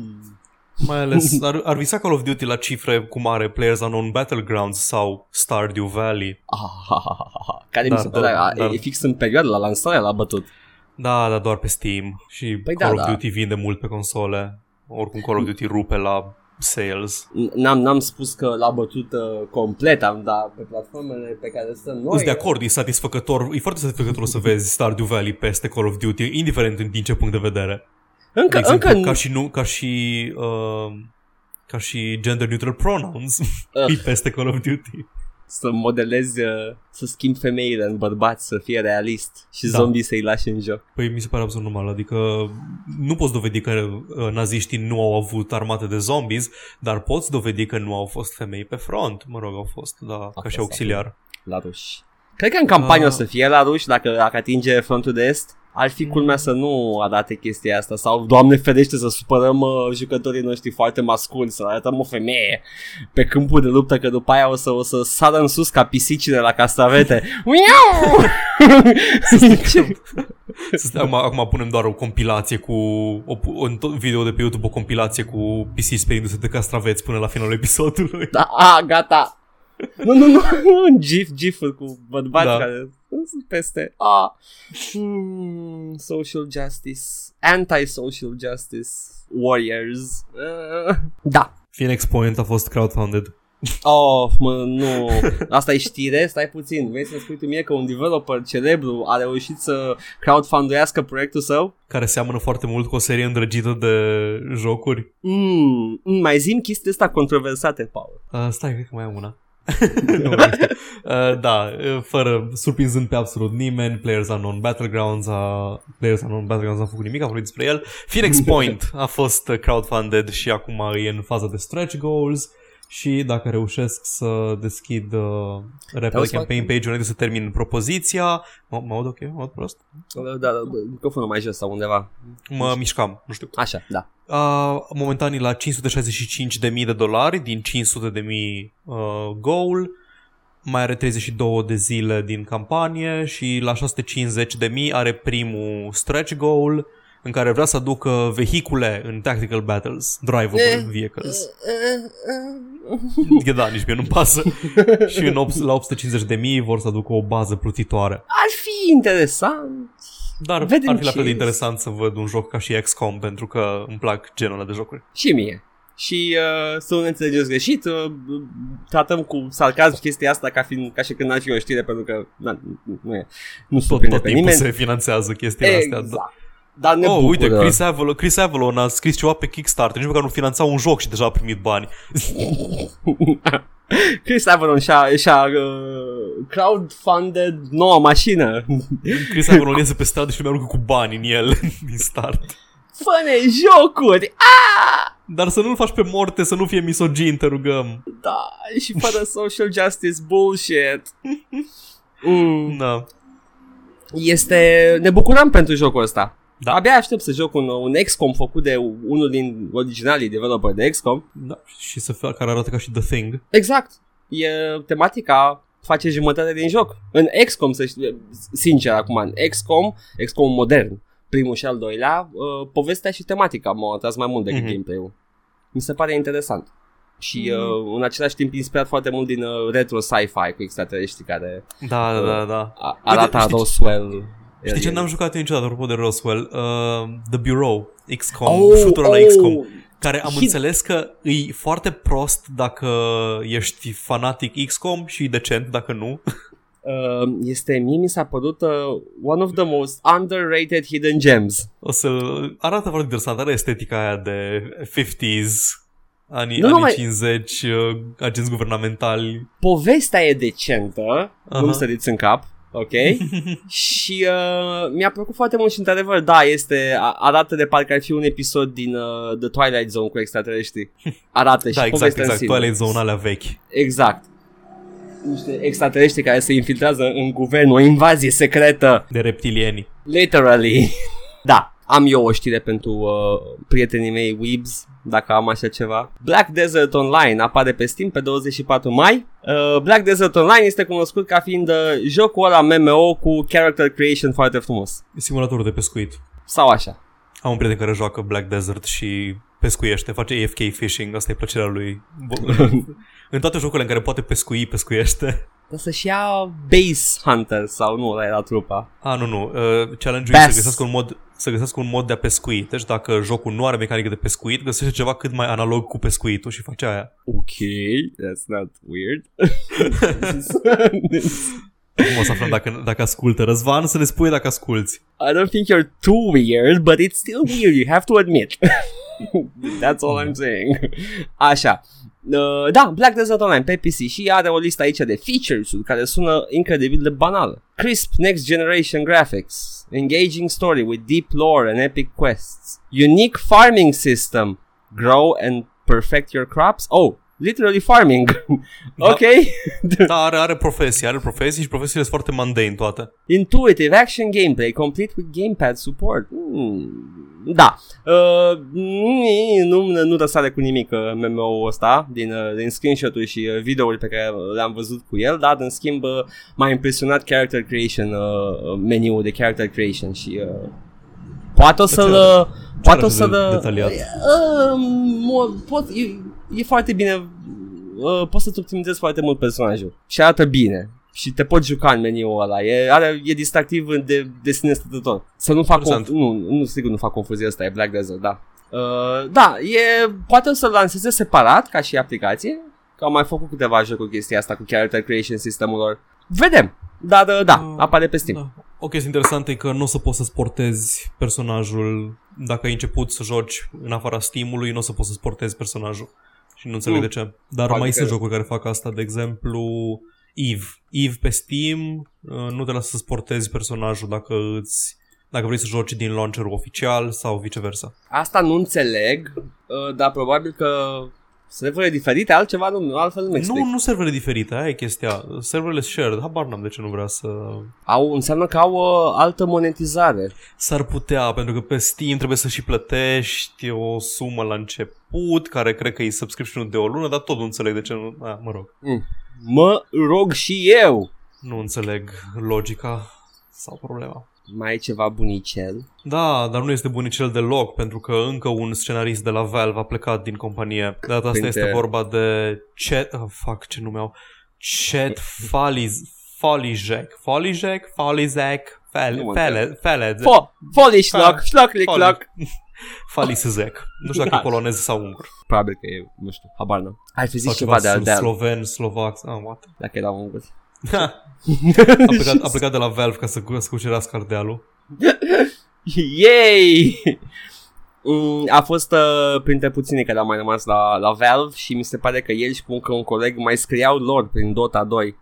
B: Mai ales ar, ar visa Call of Duty la cifre cum are Players Unknown Battlegrounds sau Stardew Valley.
A: Ah, care
B: Da,
A: mi se
B: da,
A: pare, a-
B: da.
A: e fix în perioada la lansare l-a bătut.
B: Da, dar doar pe Steam. Și
A: Păi
B: Call
A: da,
B: of
A: da.
B: Duty vinde mult pe console. Oricum Call of Duty rupe la sales.
A: N- N-am, n-am spus că l-a bătut uh, complet, am dat pe platformele pe care stăm noi.
B: Sunt de acord, e satisfăcător, e foarte satisfăcător să vezi Stardew Valley peste Call of Duty, indiferent din ce punct de vedere.
A: Încă,
B: De exemplu,
A: încă
B: ca și nu, ca și uh, ca și gender neutral pronouns
A: Uh.
B: e peste Call of Duty.
A: Să modelezi, uh, să schimbi femeile în bărbați, să fie realist și
B: Da.
A: zombii să-i lași în joc.
B: Păi mi se pare absolut normal, adică nu poți dovedi că uh, naziștii nu au avut armate de zombies, dar poți dovedi că nu au fost femei pe front. Mă rog, au fost, da, ca
A: fost,
B: și auxiliar.
A: La ruși. Cred că în campanie
B: Ah.
A: o să fie la ruși dacă, dacă atinge frontul de est. Ar fi culmea să nu arate chestia asta sau, Doamne ferește, să supărăm uh, jucătorii noștri foarte masculi, să arătăm o femeie pe câmpul de luptă, că după aia o să, o să sară în sus ca pisicile la castravete. Miau!
B: Să stai, acum, acum punem doar o compilație cu o, un tot video de pe YouTube o compilație cu pisici sperindu-se de castraveți până la finalul episodului.
A: da, a, gata. Nu, nu, nu, un gif, gif cu bărbați
B: Da.
A: care sunt peste. A. Hmm, social justice, anti-social justice, warriors. Uh, da.
B: Phoenix Point a fost crowdfunded.
A: Oh, mă, nu. Asta e știre? Stai puțin. Vrei să spui tu mie că un developer celebru a reușit să crowdfunduiască proiectul său?
B: care seamănă foarte mult cu o serie îndrăgită de jocuri.
A: Mm, mm, mai zim chestii astea controversate, Paul.
B: Uh, stai, cred că mai am una. nu mai știu. uh, da, uh, fără, surprinzând pe absolut nimeni, Players Unknown Battlegrounds a, Players Unknown Battlegrounds n-a făcut nimic, a vorbit despre el. Phoenix Point a fost uh, crowdfunded și acum e în faza de stretch goals și dacă reușesc să deschid uh, repede
A: Auzi,
B: campaign page înainte să termin propoziția, mă, mă aud ok, mă aud prost?
A: Da, da, microfonul mai jos sau undeva.
B: Mă mișcam, nu știu.
A: Așa, da.
B: Uh, momentan e la 565.000 de dolari din 500.000 uh, goal. Mai are 32 de zile din campanie și la 650.000 are primul stretch goal în care vrea să aducă vehicule în tactical battles, drivable vehicles. Da, nici mie nu-mi pasă. și în 8, la 850.000 vor să aducă o bază plutitoare.
A: Ar fi interesant.
B: Dar
A: Vedem
B: ar fi la
A: ce
B: fel de
A: este.
B: interesant să văd un joc ca și XCOM pentru că îmi plac genul ăla de jocuri.
A: Și mie. Și uh, să nu ne înțelegeți greșit, uh, tratăm cu sarcasm chestia asta ca, fiind, ca și când n-ar fi o știre, pentru că na, nu e, nu
B: Tot,
A: surprinde
B: tot
A: pe
B: timpul
A: nimeni.
B: se finanțează chestiile astea. Da.
A: Exact. Dar ne
B: Oh,
A: bucură.
B: uite, Chris Avalon, Chris Avalon a scris ceva pe Kickstarter, nici măcar nu finanța un joc și deja a primit bani.
A: Chris Avalon și-a, și-a uh, crowdfunded noua mașină.
B: Chris Avalon iese pe stradă și lumea aruncă cu bani în el din start.
A: Fă-ne jocuri! Ah!
B: Dar să nu-l faci pe morte, să nu fie misogin, te rugăm.
A: Da, și fără social justice bullshit. Mm.
B: Da.
A: Este... Ne bucurăm pentru jocul ăsta.
B: Da.
A: Abia aștept să joc un, un XCOM făcut de unul din originalii developer de XCOM.
B: da. Și să fie care arată ca și The Thing.
A: Exact. E tematica face jumătate din joc. În XCOM, să știi, sincer acum, în XCOM, XCOM modern, primul și al doilea, uh, povestea și tematica m-au atras mai mult decât
B: Mhm.
A: mm-hmm. gameplay-ul. Mi se pare interesant. Și
B: Mhm.
A: uh, în același timp inspirat foarte mult din uh, retro sci-fi cu extraterestri care
B: Da, da, da, da.
A: a- arată
B: știi ce-
A: Roswell.
B: Știi ce n-am jucat eu niciodată, apropo de Roswell? Uh, The Bureau, XCOM,
A: Oh,
B: shooter la
A: oh,
B: XCOM. Care am
A: Hit-
B: înțeles că e foarte prost dacă ești fanatic XCOM și decent dacă nu.
A: Uh, este, mie mi s-a părut uh, one of the most underrated hidden gems.
B: O să arată foarte interesant, are estetica aia de 50s, anii,
A: Nu
B: anii
A: numai-
B: 50, uh, agenți guvernamentali.
A: Povestea e decentă,
B: Aha.
A: nu-mi săriți în cap, ok? și uh, mi-a plăcut foarte mult și într-adevăr, da, este, a- arată de parcă ar fi un episod din uh, The Twilight Zone cu extraterestri. Arată și
B: Da, exact,
A: povestea
B: exact,
A: în sine.
B: Twilight Zone alea vechi.
A: Exact. Niște extraterestri care se infiltrează în guvern, o invazie secretă.
B: De reptilieni.
A: Literally. da, am eu o știre pentru uh, prietenii mei Weebs, dacă am așa ceva. Black Desert Online apare pe Steam pe 24 mai. Uh, Black Desert Online este cunoscut ca fiind uh, jocul ăla MMO cu character creation foarte frumos.
B: E simulatorul de pescuit.
A: Sau așa.
B: Am un prieten care joacă Black Desert și pescuiește, face AFK fishing, asta e plăcerea lui. Bo- în toate jocurile în care poate pescui, pescuiește.
A: Dar să-și ia Base Hunter sau nu, ăla era trupa.
B: A, nu, nu. Uh, challenge-ul e să
A: Bass.
B: găsească un mod să găsească un mod de a pescui. Deci dacă jocul nu are mecanică de pescuit, găsește ceva cât mai analog cu pescuitul și face aia.
A: Ok, that's not weird.
B: Cum o să aflăm dacă, dacă ascultă Răzvan, să ne spui dacă asculti.
A: I don't think you're too weird, but it's still weird, you have to admit. That's all I'm saying. Așa. Uh, da, Black Desert Online pe PC și are o listă aici de features-uri care sună incredibil de banal. Crisp Next Generation Graphics, Engaging Story with Deep Lore and Epic Quests, Unique Farming System, Grow and Perfect Your Crops. Oh, literally farming. ok.
B: Da, are, are profesie, are profesii și profesiile sunt foarte mundane toate.
A: Intuitive action gameplay complete with gamepad support. Hmm. Da. Uh, nu, nu, nu răsare cu nimic uh, MMO-ul ăsta din, uh, din screenshot-uri și uh, videouri pe care le-am văzut cu el, dar în schimb uh, m-a impresionat character creation, uh, meniul de character creation și uh, poate o să-l... uh, Poate o
B: așa de
A: să-l...
B: detaliat?
A: Uh, mo- pot, e, e foarte bine uh, poți să-ți optimizezi foarte mult personajul și arată bine și te poți juca în meniul ăla. E, are, e distractiv de, de sine stătător. Să nu fac
B: Interesant.
A: conf- nu, nu, sigur nu fac confuzie asta, e Black Desert, da. Uh, da, e, poate o să lanseze separat ca și aplicație, că am mai făcut câteva jocuri chestia asta cu character creation sistemul lor. Vedem, dar uh, da,
B: Uh,
A: apare pe Steam.
B: Da. O chestie interesantă e că nu o să poți să sportezi personajul dacă ai început să joci în afara Steam-ului, nu o să poți să sportezi personajul. Și nu înțeleg
A: Mm.
B: de ce. Dar
A: Poate
B: mai
A: că-
B: sunt jocuri care fac asta, de exemplu Eve. Eve pe Steam uh, nu te lasă să sportezi personajul dacă îți dacă vrei să joci din launcherul oficial sau viceversa.
A: Asta nu înțeleg, uh, dar probabil că servere diferite, altceva nu, altfel nu explic.
B: Nu, nu servere diferite, aia e chestia. Serverele shared, habar n-am de ce nu vrea să...
A: Au, înseamnă că au uh, altă monetizare.
B: S-ar putea, pentru că pe Steam trebuie să și plătești o sumă la început, care cred că e subscription de o lună, dar tot nu înțeleg de ce nu... A, mă rog,
A: Mm. Mă rog și eu.
B: nu înțeleg logica sau problema.
A: Mai e ceva bunicel.
B: Da, dar nu este bunicel deloc, pentru că încă un scenarist de la Valve a plecat din companie. De data asta
A: Printre-
B: este vorba de Chet... Oh, fuck, ce nume au? Chet Faliz... Folijek. Folijek? Folizek?
A: Nu mă
B: Fele... Fele...
A: Fo, foli șloc, șloc, lic,
B: Foli.
A: loc.
B: Falisezek. Nu știu dacă
A: Da.
B: e polonez sau ungur.
A: Probabil că e, nu știu, habar n Ai fi
B: Sau
A: zis ceva de al
B: slo-
A: de
B: sloven, slovac, ah, what?
A: dacă era ungur.
B: A, plecat, a plecat de la Valve ca să, să cucerească ardealul.
A: Yay! Mm, A fost uh, printre puținii care au mai rămas la, la Valve și mi se pare că el și cu încă un coleg mai scriau lor prin Dota 2.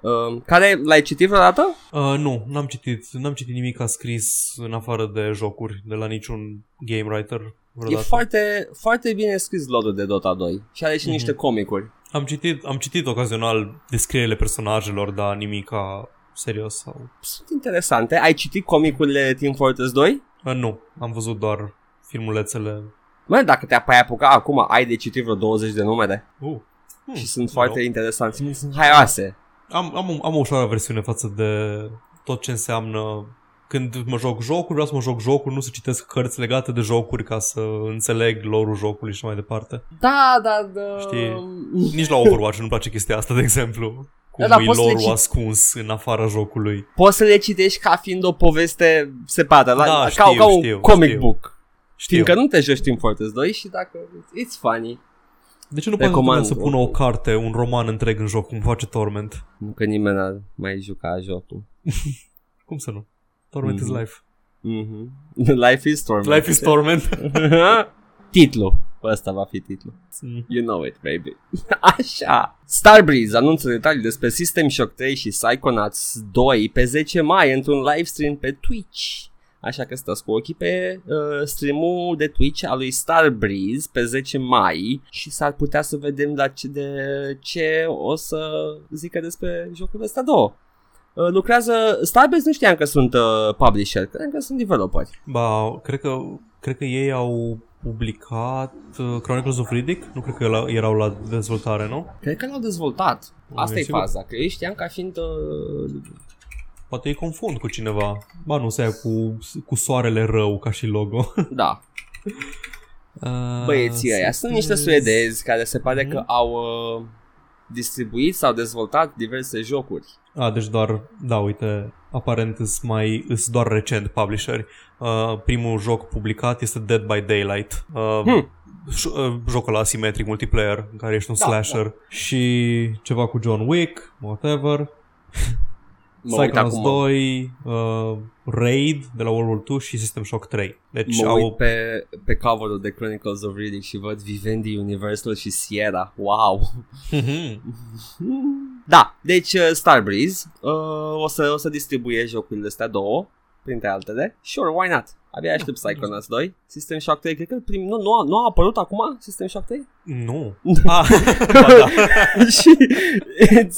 A: Uh, care l-ai citit vreodată?
B: Uh, nu, n-am citit, n-am citit nimic a scris în afară de jocuri, de la niciun game writer vreodată.
A: E foarte, foarte bine scris lorul de Dota 2 și are și
B: Mhm.
A: niște comicuri.
B: Am citit, am citit ocazional descrierile personajelor, dar nimic ca serios sau...
A: Sunt interesante. Ai citit comicurile Team Fortress 2?
B: Uh, nu, am văzut doar filmulețele.
A: Mă, dacă te-ai apuca acum, ai de citit vreo 20 de numere
B: Uh. Hmm,
A: și sunt
B: nu.
A: foarte interesanți. Sunt haioase.
B: Am, am, am o ușoară versiune față de tot ce înseamnă când mă joc jocuri, vreau să mă joc jocuri, nu să citesc cărți legate de jocuri ca să înțeleg lore-ul jocului și mai departe.
A: Da, da, da.
B: Știi? Nici la Overwatch nu-mi place chestia asta, de exemplu. Cum
A: Da, da,
B: e
A: poți să le
B: lore-ul
A: citi-
B: ascuns în afara jocului.
A: Poți să le citești ca fiind o poveste separată, la,
B: Da,
A: ca,
B: știu,
A: ca un
B: știu,
A: comic
B: știu.
A: book.
B: Știu.
A: Fiindcă nu te joci Team Fortress 2 și dacă... It's funny.
B: De ce nu poate
A: Recomand.
B: să pună o carte, un roman întreg în joc, cum face Torment?
A: Nu că nimeni n-ar mai juca jocul.
B: Cum să nu? Torment
A: Mhm.
B: is life.
A: Mhm. Life is Storm.
B: Life is Torment.
A: Titlu. Ăsta va fi titlul.
B: Mm.
A: You know it, baby. Așa. Starbreeze anunță detalii despre System Shock 3 și Psychonauts 2 pe 10 mai într-un livestream pe Twitch. Așa că stați cu ochii pe uh, streamul de Twitch al lui Starbreeze pe 10 mai și s-ar putea să vedem la ce, de ce o să zică despre jocul ăsta două. Uh, lucrează Starbreeze, nu știam că sunt uh, publisher, cred că sunt developeri.
B: Ba, cred că, cred că ei au publicat uh, Chronicles of Riddick? Nu cred că la, erau la dezvoltare, nu?
A: Cred că l-au dezvoltat. Asta
B: E
A: e
B: sigur?
A: faza, că ei știam ca fiind uh,
B: Poate îi confund cu cineva. Ba nu, se ia cu, cu soarele rău ca și logo.
A: Da,
B: Uh,
A: băieții ăia sunt niște suedezi care se pare că
B: Mhm.
A: au uh, distribuit sau dezvoltat diverse jocuri.
B: A, deci doar, da, uite, aparent îs mai, îs doar recent publisheri. Uh, primul joc publicat este Dead by Daylight. Uh,
A: Hmm.
B: j- uh, jocul asimetric multiplayer în care ești un
A: Da,
B: slasher și ceva cu John Wick, whatever.
A: Mă uit
B: Psychonauts
A: acum,
B: 2, uh, Raid de la World War 2 și System Shock 3. Deci
A: mă
B: au
A: uit pe, pe cover-ul de Chronicles of Riddick și văd Vivendi, Universal și Sierra. Wow! Da, deci uh, Starbreeze uh, o, să, o să distribuie jocurile astea două, printre altele. Sure, why not? Abia aștept Psychonauts 2. System Shock 3, cred că prim, nu, nu, a, nu a apărut acum System Shock 3?
B: nu. Ah, ba da.
A: și it's...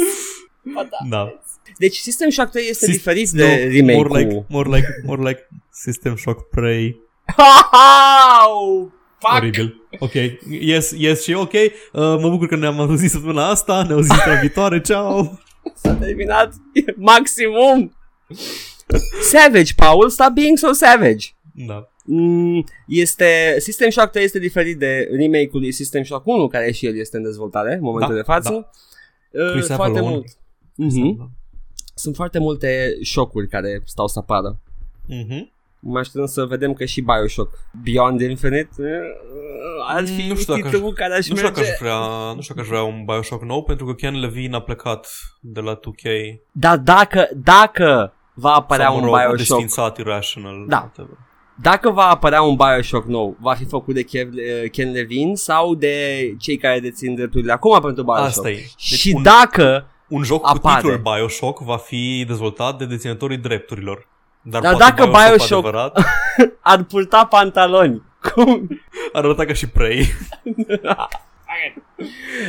A: Ba da.
B: da.
A: Deci System Shock 3 este
B: Sys-
A: diferit
B: no,
A: de remake-ul.
B: More like, more like, more like System Shock Prey.
A: How? Fuck!
B: Oribil. Ok. Yes, yes și ok. Uh, mă bucur că ne-am auzit săptămâna asta. Ne auzim săptămâna viitoare. Ciao.
A: S-a terminat maximum. Savage, Paul, stop being so savage.
B: Da.
A: Mm, este System Shock 3 este diferit de remake-ul lui System Shock 1 care și el este în dezvoltare în momentul
B: Da,
A: de față. Uh,
B: Chris
A: foarte
B: Avalon.
A: mult. Mhm. Sunt foarte multe șocuri care stau să apară.
B: Mhm.
A: Mă așteptăm să vedem că și Bioshock Beyond Infinite uh, ar fi
B: Nu știu dacă
A: titlul care aș
B: Nu știu,
A: merge.
B: dacă aș vrea, nu știu dacă aș vrea un Bioshock nou pentru că Ken Levine a plecat de la 2K.
A: Dar dacă, dacă va apărea
B: Sau,
A: un
B: mă rog, a
A: Bioshock
B: desfințat Irrational.
A: Da.
B: whatever.
A: Dacă va apărea un Bioshock nou, va fi făcut de Kev, uh, Ken Levine sau de cei care dețin drepturile acum pentru Bioshock?
B: Asta e. Deci
A: și
B: un,
A: dacă,
B: un joc
A: apare.
B: cu titlul Bioshock va fi dezvoltat de deținătorii drepturilor. Dar,
A: Dar
B: poate
A: dacă
B: Bioshock,
A: Bioshock-
B: adevărat
A: ar purta pantaloni, cum?
B: ar arăta ca și Prey.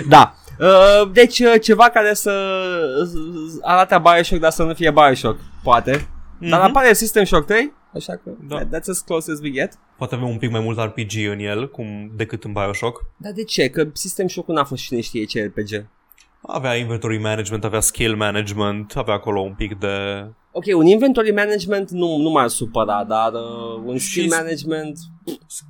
A: Da. Uh, deci uh, ceva care să arate Bioshock, dar să nu fie Bioshock, poate. Dar
B: Mhm.
A: apare System Shock 3, așa că
B: Da.
A: that's as close as we get.
B: Poate avem un pic mai mult RPG în el cum decât în Bioshock.
A: Dar de ce? Că System Shock n-a fost cine știe ce RPG.
B: Avea inventory management, avea skill management, avea acolo un pic de...
A: Ok, un inventory management nu, nu m-ar supăra, dar uh, un
B: Și-
A: skill management...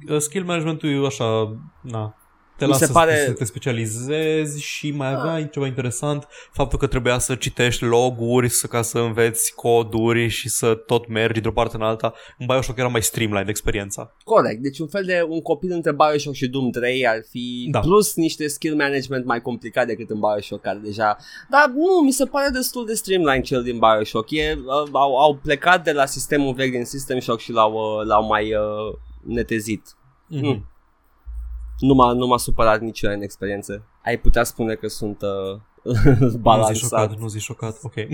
B: Uh, Skill managementul e așa, na, te
A: Mi
B: lasă
A: se pare-
B: să te specializezi și mai avea ceva interesant, faptul că trebuia să citești loguri să, ca să înveți coduri și să tot mergi de o parte în alta. În Bioshock era mai streamlined experiența.
A: Corect, deci un fel de un copil între Bioshock și Doom 3 ar fi
B: Da.
A: plus niște skill management mai complicat decât în Bioshock care deja... Dar nu, mi se pare destul de streamline cel din Bioshock. E, uh, au, au plecat de la sistemul vechi din System Shock și l-au, uh, l-au mai uh, netezit.
B: Mhm.
A: Mm. Nu m-a, nu m-a supărat niciodată în experiență. Ai putea spune că sunt uh,
B: Nu zi
A: balansat.
B: șocat, nu zi șocat, ok.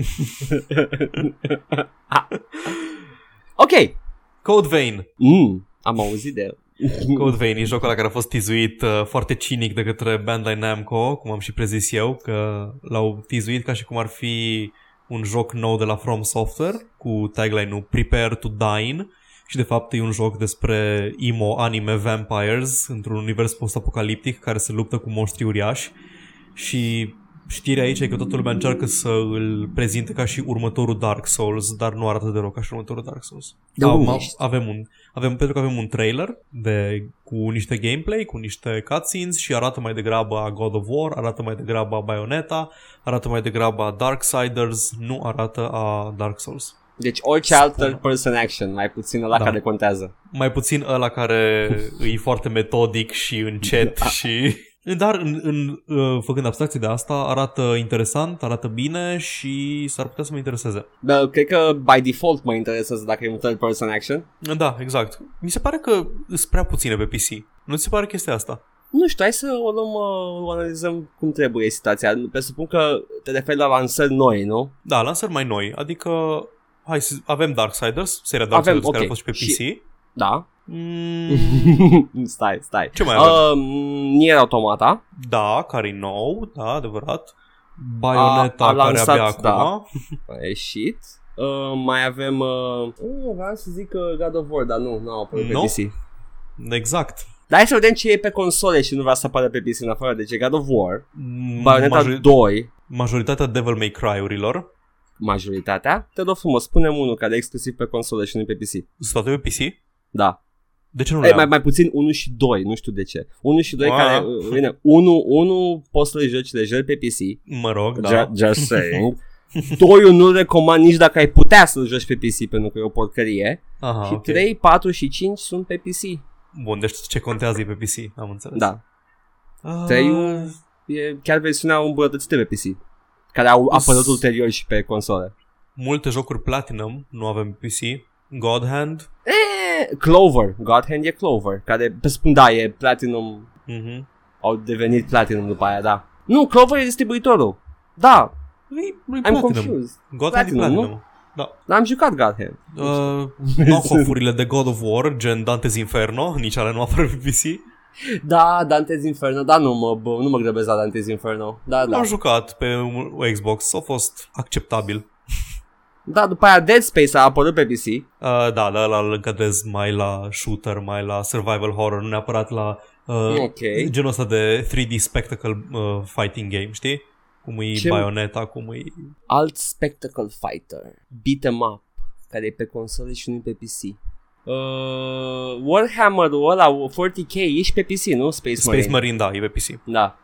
A: Ok.
B: Code Vein.
A: Mm, am auzit de el.
B: Code Vein e jocul ăla care a fost tizuit uh, foarte cinic de către Bandai Namco, cum am și prezis eu, că l-au tizuit ca și cum ar fi un joc nou de la From Software cu tagline-ul Prepare to Dine și de fapt e un joc despre emo anime vampires într-un univers post-apocaliptic care se luptă cu monștri uriași și știrea aici e că toată lumea încearcă să îl prezinte ca și următorul Dark Souls, dar nu arată deloc ca și următorul Dark Souls.
A: De
B: Da,
A: unde
B: ma-
A: ești?
B: avem un, avem, pentru că avem un trailer de, cu niște gameplay, cu niște cutscenes și arată mai degrabă a God of War, arată mai degrabă a Bayonetta, arată mai degrabă a Darksiders, nu arată a Dark Souls.
A: Deci orice
B: Spune.
A: altă person action, mai puțin la
B: Da.
A: care contează.
B: Mai puțin ăla care e foarte metodic și încet și Dar în, în, uh, făcând abstracție de asta, arată interesant, arată bine și s-ar putea să mă intereseze.
A: Da, cred că by default mă interesează dacă e un third person action.
B: Da, exact. Mi se pare că sunt prea puține pe PC. Nu ți se pare chestia asta?
A: Nu știu, hai să o luăm, uh, o analizăm cum trebuie situația. Presupun că te referi la lansări noi, nu?
B: Da, lansări mai noi. Adică, hai să avem Darksiders, seria Darksiders
A: Avem,
B: care
A: ok.
B: a fost și pe PC.
A: Și- Da.
B: Mm,
A: stai, stai.
B: ce mai avem?
A: Uh, Nier Automata.
B: Da, care e nou, da, adevărat. Bayonetta
A: A- a
B: care
A: lansat,
B: abia acum.
A: da. A ieșit. Uh, mai avem... Uh, uh, vreau să zic uh, God of War, dar nu, nu au apărut
B: Nu?
A: pe PC.
B: Exact.
A: Dar hai să vedem ce e pe console și nu vrea să apară pe PC în afară de ce God of War.
B: Mm,
A: Bayonetta
B: majori-
A: 2,
B: majoritatea Devil May Cry-urilor
A: majoritatea. Te rog frumos, spune unul care e exclusiv pe console și nu pe PC.
B: sunt toate pe PC.
A: Da.
B: De ce nu le
A: Ei,
B: am?
A: mai, mai puțin 1 și 2, nu știu de ce. 1 și 2
B: Ah.
A: care, uh, bine, 1, 1 poți să le joci lejer pe PC,
B: Mă rog, da.
A: Ju- just saying. 2 nu recomand nici dacă ai putea să-l joci pe PC pentru că e o porcărie.
B: Aha,
A: și
B: ok.
A: 3, 4 și 5 sunt pe PC.
B: Bun, deci ce contează e pe PC, am înțeles.
A: Da.
B: Ah,
A: 3 e chiar versiunea îmbunătățită pe PC. Care au
B: Us-
A: apărut ulterior și pe console.
B: Multe jocuri Platinum nu avem pe PC. God Hand.
A: E, Clover, God Hand e Clover, care, pe spun, da, e Platinum,
B: Mhm.
A: au devenit Platinum după aia, da. Nu, Clover e distribuitorul. Da,
B: E, nu
A: I'm
B: Platinum.
A: confused.
B: God Hand e
A: Platinum,
B: Platinum. Da.
A: Dar am jucat God Hand.
B: Uh, knock-off-urile de God of War, gen Dante's Inferno, nici ale nu apar pe PC.
A: Da, Dante's Inferno, da, nu mă, bă, nu mă grăbesc la Dante's Inferno. Da, da.
B: L-am jucat pe un- Xbox, a fost acceptabil.
A: Da, după aia Dead Space a apărut pe PC.
B: Uh, da, da, ăla îl încadrez mai la shooter, mai la survival horror, nu neapărat la uh,
A: Ok.
B: genul ăsta de 3D spectacle uh, fighting game, știi? Cum e
A: Ce-
B: Bayonetta, cum e...
A: Alt Spectacle Fighter, Beat 'em Up, care e pe console și nu e pe PC. Uh, Warhammer-ul ăla, 40k, e și pe PC, nu? Space,
B: Space
A: Marine.
B: Marine, da, e pe PC.
A: Da.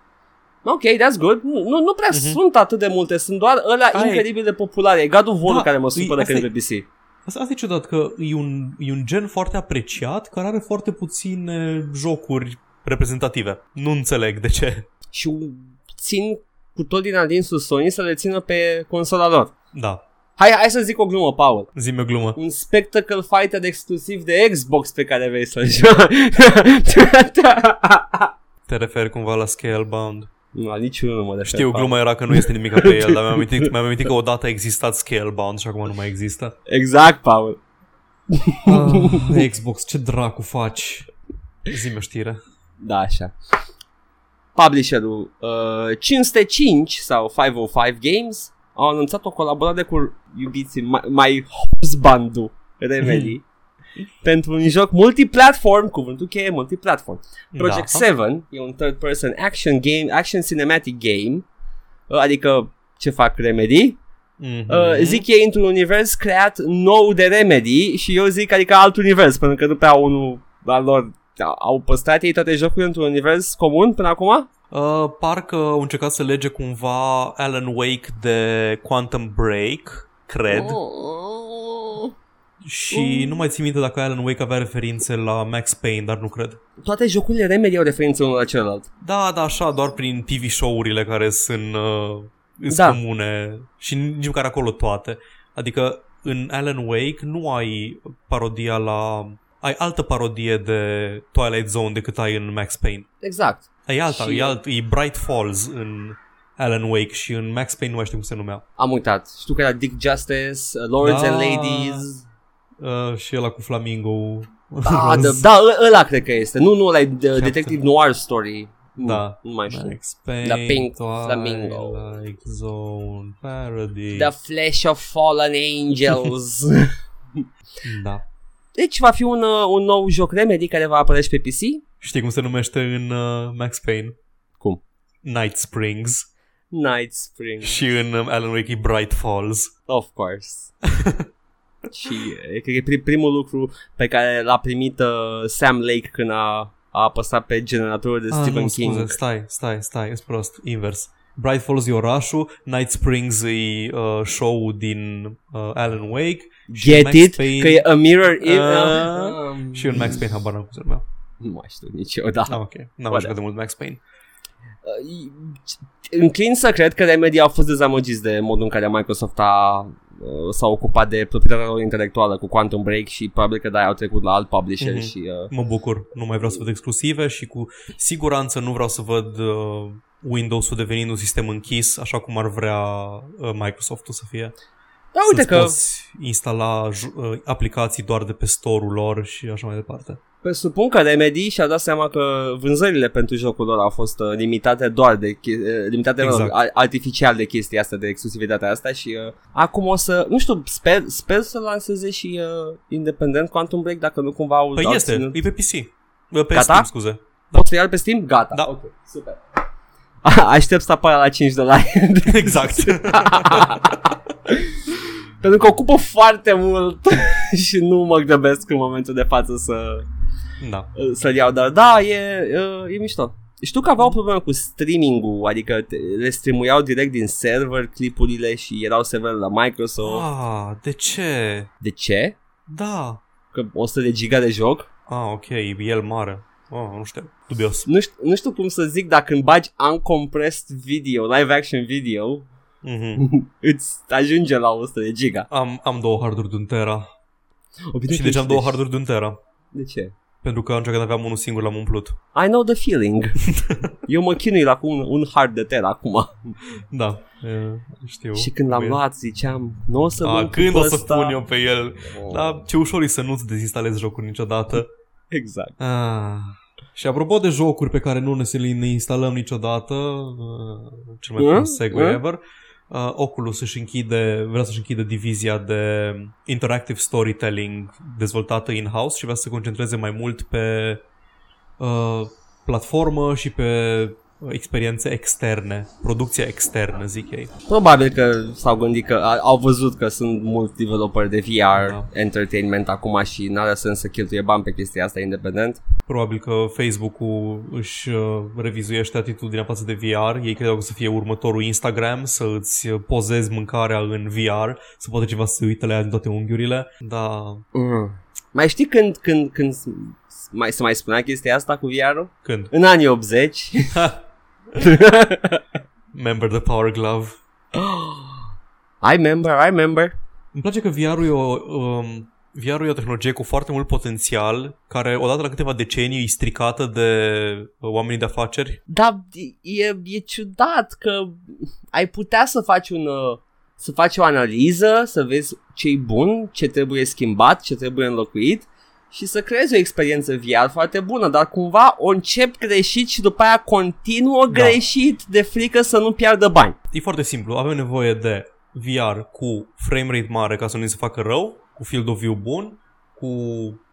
A: Ok, that's good. Nu, nu, nu prea
B: Mhm.
A: sunt atât de multe, sunt doar ăla
B: Aia e.
A: incredibil de populare. E God of War
B: Da,
A: care mă
B: e-
A: supără
B: asta
A: când e
B: e-
A: pe PC.
B: Asta, asta e ciudat, că e un, e un gen foarte apreciat, care are foarte puține jocuri reprezentative. Nu înțeleg de ce.
A: Și țin cu tot din adinsul Sony să le țină pe consola lor.
B: Da,
A: Hai, hai să zic o glumă, Paul.
B: zi-mi o glumă.
A: Un Spectacle Fighter exclusiv de Xbox pe care vrei să-l joci.
B: Te referi cumva la Scalebound.
A: nu, la niciunul nu mă refer,
B: Știu,
A: Paul.
B: gluma era că nu este nimic pe el, dar mi-am amintit, mi-am amintit că odată a existat Scalebound și acum nu mai există.
A: Exact, Paul.
B: Ah, Xbox, ce dracu faci? Zi-mi o știre.
A: Da, așa. Publisherul uh, 505 sau 505 Games au anunțat o colaborare cu iubiții My, My Husband Remedy pentru un joc multiplatform, cuvântul cheie multiplatform. Project
B: da.
A: 7 e un third person action game, action cinematic game, uh, adică ce fac Remedy?
B: Mhm.
A: Uh, zic ei într-un univers creat nou de Remedy și eu zic adică alt univers, pentru că nu prea unul al lor au păstrat ei toate jocurile într-un univers comun până acum?
B: Uh, parcă au încercat să lege cumva Alan Wake de Quantum Break, cred.
A: Oh.
B: Și nu mai țin minte dacă Alan Wake avea referințe la Max Payne, dar nu cred.
A: Toate jocurile Remedy au referințe unul la celălalt.
B: Da, da, așa, doar prin TV show-urile care sunt, uh, sunt
A: Da.
B: comune și nici măcar acolo toate. Adică în Alan Wake nu ai parodia la... Ai altă parodie de Twilight Zone decât ai în Max Payne.
A: Exact.
B: E alta,
A: Și-
B: e, alt, e Bright Falls în Alan Wake și în Max Payne nu mai știu cum se numea.
A: Am uitat. Știu că era Dick Justice, uh, Lords
B: Da.
A: and Ladies.
B: Uh, și ăla cu Flamingo.
A: Da, da, da, ă- ăla cred că este. Nu, nu, ăla e de- Detective Noir Story. Nu,
B: Da.
A: Nu mai știu.
B: Max Payne,
A: The Pink Flamingo.
B: Twilight Zone, Parody.
A: The Flesh of Fallen Angels.
B: Da.
A: Deci va fi un, uh, un nou joc Remedy care va apărea și pe PC.
B: Știi cum se numește în uh, Max Payne?
A: Cum?
B: Night Springs.
A: Night Spring.
B: Și în um, Alan Wake e Bright Falls.
A: Of course. și e, cred că e pri- primul lucru pe care l-a primit uh, Sam Lake când a, a apăsat pe generatorul de
B: Ah,
A: Stephen
B: nu,
A: King.
B: scuze, stai, stai, stai, ești prost, invers. Bright Falls e orașul, Night Springs e uh, show din uh, Alan Wake și
A: Get
B: Max
A: it?
B: Payne,
A: Că e a mirror in...
B: Ah.
A: Um,
B: și în Max Payne habar n-am cum se numea.
A: Nu mai știu niciodată.
B: Ah, ok. N-am mai
A: Whatever.
B: jucat de mult Max Payne.
A: Uh, înclin să cred că Remedy au fost dezamăgiți de modul în care Microsoft a uh, s-a ocupat de proprietatea lor intelectuală cu Quantum Break și probabil că da, au trecut la alt publisher
B: Mhm.
A: și uh,
B: Mă bucur, nu mai vreau să văd exclusive și cu siguranță nu vreau să văd uh, Windows-ul devenind un sistem închis, așa cum ar vrea uh, Microsoft-ul să fie.
A: Da, uite
B: Să-ți
A: că
B: poți instala j- uh, aplicații doar de pe store-ul lor și așa mai departe.
A: presupun că Remedy și-a dat seama că vânzările pentru jocul lor au fost uh, limitate doar de chi- uh, limitate
B: Exact.
A: exact. mă, artificial de chestia asta, de exclusivitatea asta și uh, acum o să, nu știu, sper, sper să lanseze și uh, independent Quantum Break dacă nu cumva au
B: Păi
A: au
B: este,
A: ținut-
B: e pe PC. Uh, Pe
A: Gata?
B: Steam, scuze.
A: Pot să iau pe Steam? Gata.
B: Da.
A: Ok, super. Aștept să apară la 5 dolari.
B: exact.
A: Pentru că ocupă foarte mult și nu mă grăbesc în momentul de față să,
B: da.
A: să-l iau, dar da, e, e, e mișto. Știu că aveau probleme cu streaming-ul, adică te- le streamuiau direct din server clipurile și erau server la Microsoft.
B: Ah, de ce?
A: De ce?
B: Da.
A: Că 100 de giga de joc?
B: Ah, ok, e el mare. Oh, nu știu, dubios.
A: Nu știu, nu știu cum să zic, dacă când bagi uncompressed video, live action video,
B: Mhm.
A: îți ajunge la 100 de giga.
B: Am, am două harduri de un tera.
A: O, bine
B: Și
A: că
B: de ce am
A: ești-
B: două harduri de un tera?
A: De ce?
B: Pentru că atunci când aveam unul singur l-am umplut.
A: I know the feeling. Eu mă chinui la cu un, un hard de ter acum.
B: Da, e, știu.
A: și când l-am
B: Weird.
A: luat ziceam, nu o să
B: A,
A: mă
B: când
A: ocup
B: o să
A: ăsta.
B: pun eu pe el?
A: Oh,
B: Da, ce ușor e să nu-ți dezinstalezi jocul niciodată.
A: Exact.
B: Ah. Și apropo de jocuri pe care nu ne să le instalăm niciodată, uh, cel mai
A: Mm?
B: bun segue
A: Mm?
B: ever, uh, Oculus își închide, vrea să-și închide divizia de interactive storytelling dezvoltată in-house și vrea să se concentreze mai mult pe uh, platformă și pe uh, experiențe externe, producție externă, zic ei.
A: Probabil că s-au gândit că a, au văzut că sunt mulți developeri de VR
B: Da.
A: entertainment acum și n-are sens să cheltuie bani pe chestia asta independent.
B: Probabil că Facebook-ul își uh, revizuiește atitudinea față de VR. Ei credeau că să fie următorul Instagram, să îți pozezi mâncarea în VR, să poate ceva să se uite la ea din toate unghiurile. Da,
A: Mm. Mai știi când, când, când s- mai, se mai spunea chestia asta cu VR-ul?
B: când?
A: În anii 80.
B: Member the Power Glove.
A: I remember, I remember.
B: Îmi place că VR-ul e o, um, VR-ul e o tehnologie cu foarte mult potențial, care odată la câteva decenii e stricată de uh, oamenii de afaceri.
A: Dar e, e ciudat că ai putea să faci un uh, să faci o analiză, să vezi ce e bun, ce trebuie schimbat, ce trebuie înlocuit și să creezi o experiență VR foarte bună, dar cumva o încep greșit și după aia continuă
B: Da.
A: greșit de frică să nu piardă bani.
B: E foarte simplu, avem nevoie de VR cu frame rate mare ca să nu ni se facă rău, cu field of view bun, cu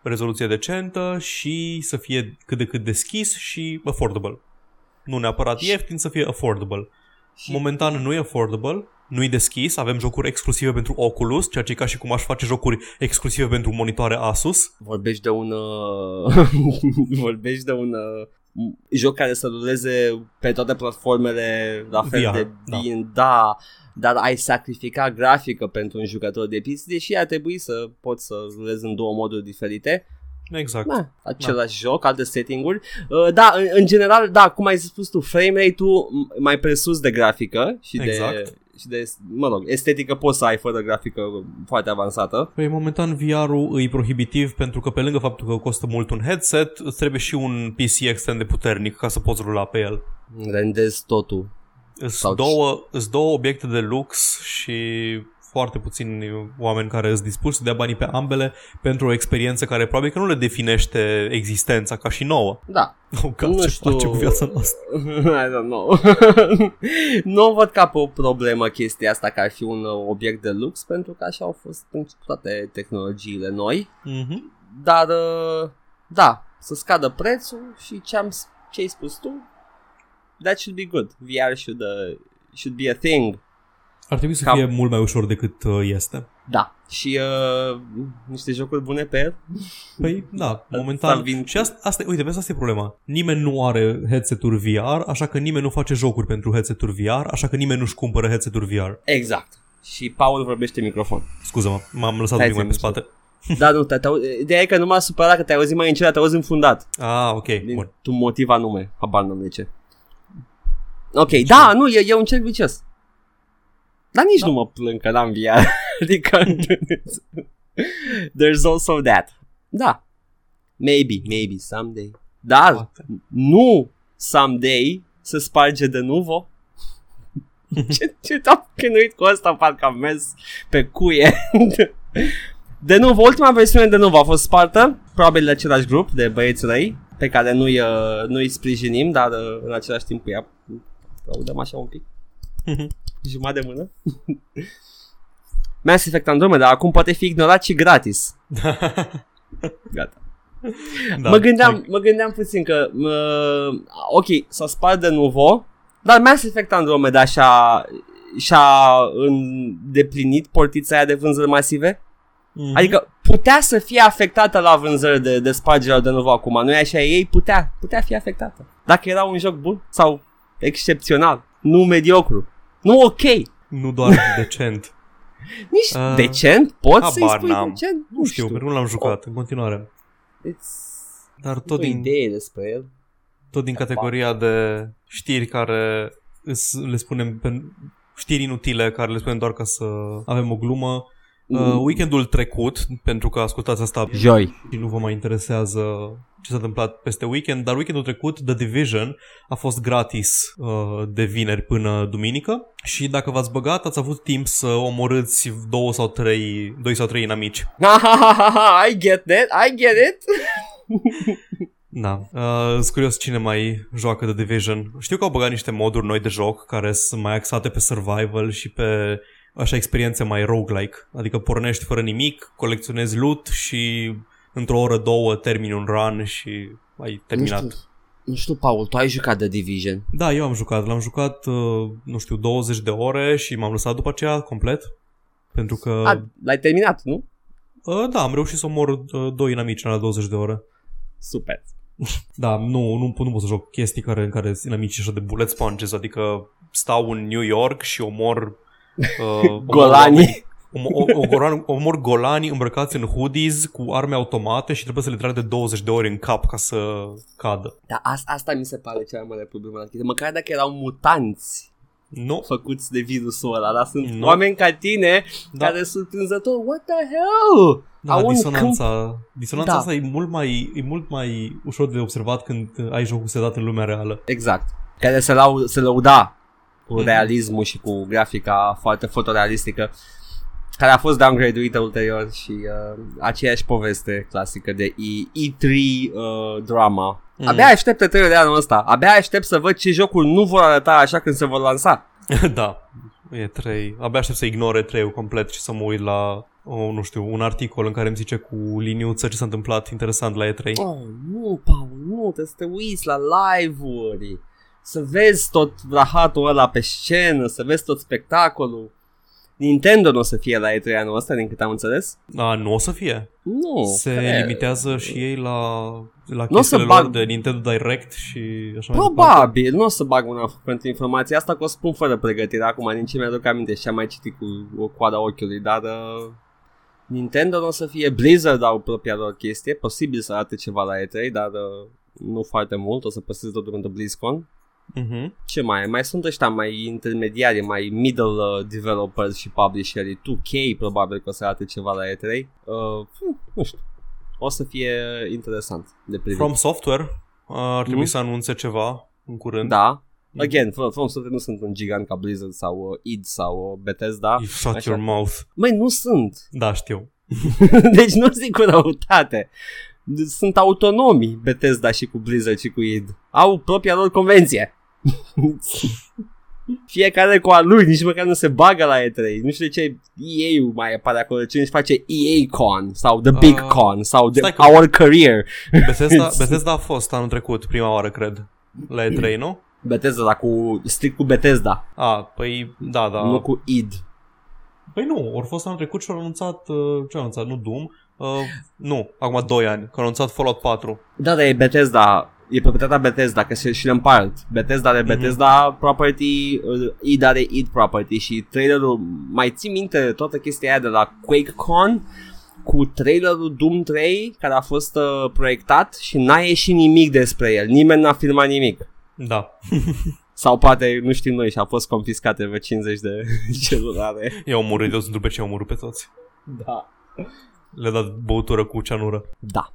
B: rezoluție decentă și să fie cât de cât deschis și affordable. Nu neapărat
A: Și-
B: ieftin, să fie affordable.
A: Și-
B: Momentan nu e affordable, nu e deschis, avem jocuri exclusive pentru Oculus, ceea ce e ca și cum aș face jocuri exclusive pentru monitoare Asus.
A: Vorbești de un uh, vorbești de un uh, joc care să ruleze pe toate platformele la fel
B: VR,
A: de
B: da.
A: bine, da. dar ai sacrifica grafică pentru un jucător de PC, deși ar trebui să poți să rulezi în două moduri diferite.
B: Exact.
A: Da, același joc, alte setting-uri. Uh, da, în, în general, da, cum ai spus tu, frame rate-ul m- mai presus de grafică și
B: Exact.
A: de și de, mă rog, estetică poți să ai fără grafică foarte avansată.
B: Păi momentan VR-ul e prohibitiv pentru că pe lângă faptul că costă mult un headset, îți trebuie și un PC extrem de puternic ca să poți rula pe el.
A: Rendezi totul.
B: Îs
A: Sau-
B: două, îs două obiecte de lux și foarte puțini oameni care sunt dispuși să dea banii pe ambele pentru o experiență care probabil că nu le definește existența ca și nouă.
A: Da,
B: Oh, God,
A: Nu
B: ce
A: știu.
B: face cu viața noastră?
A: I don't know. nu văd ca pe o problemă chestia asta că ar fi un uh, obiect de lux pentru că așa au fost în toate tehnologiile noi.
B: Mhm.
A: Dar uh, da, să scadă prețul și ce am ce ai spus tu, that should be good. VR should uh, should be a thing.
B: Ar trebui să
A: Cam-
B: fie mult mai ușor decât uh, este.
A: Da. Și uh, niște jocuri bune pe el.
B: Păi, da,
A: Asta
B: momentan.
A: vin-
B: Și asta, asta, uite, vezi, asta e problema. Nimeni nu are headset-uri VR, așa că nimeni nu face jocuri pentru headset-uri VR, așa că nimeni nu-și cumpără headset-uri VR.
A: Exact. Și Paul vorbește în microfon.
B: Scuză-mă, m-am lăsat un
A: Hai
B: pic mai pe
A: zi,
B: spate.
A: da, nu, te, te, ideea e că nu m-a supărat că te-ai auzit mai încet, te-ai auzit înfundat.
B: Ah, ok,
A: Din
B: bun.
A: tu motiv anume, habar n-am de ce. Ok, da, nu, e, e un cerc vicios. Dar nici
B: Da.
A: nu mă plâng că n-am VR. adică... There's also that. Da. Maybe, maybe, someday. Dar
B: Poate.
A: nu someday se sparge de nuvo. ce ce te-am chinuit cu asta, parcă am mers pe cuie. de nuvo, ultima versiune de nuvo a fost spartă, probabil de același grup de băieți răi, pe care nu-i, uh, nu-i sprijinim, dar uh, în același timp ea audăm așa un pic, jumătate de mână. Mass Effect Andromeda acum poate fi ignorat și gratis. Gata.
B: da,
A: mă, gândeam,
B: hai-
A: mă gândeam puțin că uh, Ok, s-a spart de nuvo Dar Mass Effect Andromeda și-a Și-a îndeplinit portița aia de vânzări masive
B: Mhm.
A: Adică putea să fie afectată la vânzări de, de spargerea de nuvo acum Nu e așa? Ei putea, putea fi afectată Dacă era un joc bun sau excepțional Nu mediocru Nu ok
B: Nu doar decent.
A: Nici
B: Uh,
A: decent Poți să-i
B: habar
A: spui
B: n-am.
A: decent?
B: Nu știu, pentru că nu l-am jucat în continuare.
A: It's...
B: Dar
A: Tot
B: tot
A: o
B: din,
A: idee despre el
B: tot din categoria de știri care îs, le spunem pe, știri inutile care le spunem doar ca să avem o glumă. Uh, weekendul trecut, pentru că ascultați asta
A: Joi
B: și nu vă mai interesează ce s-a întâmplat peste weekend, dar weekendul trecut The Division a fost gratis uh, de vineri până duminică și dacă v-ați băgat, ați avut timp să omorâți două sau trei, doi sau trei inamici.
A: I get that, I get it.
B: Da. Uh, sunt curios cine mai joacă The Division. Știu că au băgat niște moduri noi de joc care sunt mai axate pe survival și pe așa experiențe mai roguelike. Adică pornești fără nimic, colecționezi loot și într-o oră, două termini un run și ai terminat.
A: Nu știu, nu știu, Paul, tu ai jucat The Division.
B: Da, eu am jucat. L-am jucat, uh, nu știu, 20 de ore și m-am lăsat după aceea complet. Pentru că...
A: A, l-ai terminat, nu?
B: Uh, da, am reușit să omor uh, doi inamici în la 20 de ore.
A: Super.
B: Da, nu, nu, nu pot să joc chestii care, în care sunt inamicii așa de bullet sponges, adică stau în New York și omor... Uh, omor
A: Golani.
B: Oameni- Om, o, o, golan, omor golani îmbrăcați în hoodies cu arme automate și trebuie să le trag de 20 de ori în cap ca să cadă.
A: Dar asta, asta mi se pare cea mai mare problemă la chestie. Măcar dacă erau mutanți
B: Nu,
A: făcuți de virusul ăla, dar sunt
B: Nu.
A: oameni ca tine
B: da,
A: care sunt surprinzător. What the hell?
B: da
A: au un
B: disonanța, disonanța
A: Da.
B: asta e mult, mai, e mult mai ușor de observat când ai jocul sedat în lumea reală.
A: Exact. Care se, lau- se lăuda cu
B: Mhm.
A: realismul și cu grafica foarte fotorealistică care a fost downgrade-uită ulterior și uh, aceeași poveste clasică de E- E3 uh, drama.
B: Mm.
A: Abia aștept E3 de anul ăsta. Abia aștept să văd ce jocuri nu vor arăta așa când se vor lansa.
B: da, e 3. Abia aștept să ignore 3 complet și să mă uit la, oh, nu știu, un articol în care îmi zice cu liniuță ce s-a întâmplat interesant la E3.
A: Oh, nu, Paul, nu, trebuie să te uiți la live-uri. Să vezi tot rahatul ăla pe scenă, să vezi tot spectacolul. Nintendo nu o să fie la E3 anul ăsta, din câte am înțeles.
B: A, nu o să fie.
A: Nu.
B: Se
A: cred.
B: limitează și ei la, la
A: N-o să
B: chestiile
A: bag-
B: lor de Nintendo Direct și așa mai departe.
A: Probabil, nu o să bag una pentru informația asta, că o spun fără pregătire acum, din ce mi-aduc aminte și am mai citit cu o coada ochiului, dar uh, Nintendo nu o să fie Blizzard au propria lor chestie, posibil să arate ceva la E3, dar uh, nu foarte mult, o să păstrez totul pentru BlizzCon.
B: Mhm.
A: Ce mai e? Mai sunt ăștia mai intermediari, mai middle uh, developers și publisherii. 2K probabil că o să arate ceva la E3. Uh, hm, nu știu. O să fie interesant de privit.
B: From Software uh, ar trebui
A: Mhm.
B: să anunțe ceva în curând.
A: Da. Again, From From Software nu sunt un gigant ca Blizzard sau uh, id sau uh, Bethesda.
B: You shut
A: Așa.
B: your mouth.
A: Măi, nu sunt.
B: Da, știu.
A: deci nu zic cu răutate. Sunt autonomi Bethesda și cu Blizzard și cu id. Au propria lor convenție. Fiecare cu a lui, nici măcar nu se bagă la E3. Nu știu de ce EA mai apare acolo, ce își face EA Con sau The Big
B: Uh,
A: Con sau the,
B: stai că-
A: Our Career.
B: Bethesda, Bethesda a fost anul trecut, prima oară, cred. La E3, nu?
A: Bethesda, dar cu, strict cu Bethesda,
B: A, păi, da, da.
A: nu cu id.
B: Păi nu, au fost anul trecut și au anunțat, uh, ce au anunțat, nu Doom? Uh, nu, acum 2 ani, că au anunțat Fallout 4.
A: Da, dar e Bethesda, e proprietatea Bethesda, că se și le împart. Bethesda are
B: Mhm.
A: Bethesda property, uh, id are id property și trailerul, mai ții minte toată chestia aia de la QuakeCon cu trailerul Doom 3 care a fost uh, proiectat și n-a ieșit nimic despre el, nimeni n-a filmat nimic.
B: Da.
A: Sau poate, nu știm noi, și a fost confiscate vreo 50 de celulare.
B: I-au omorât, eu sunt după ce i-au omorât pe toți.
A: Da.
B: Le-a dat băutură cu ceanură.
A: Da.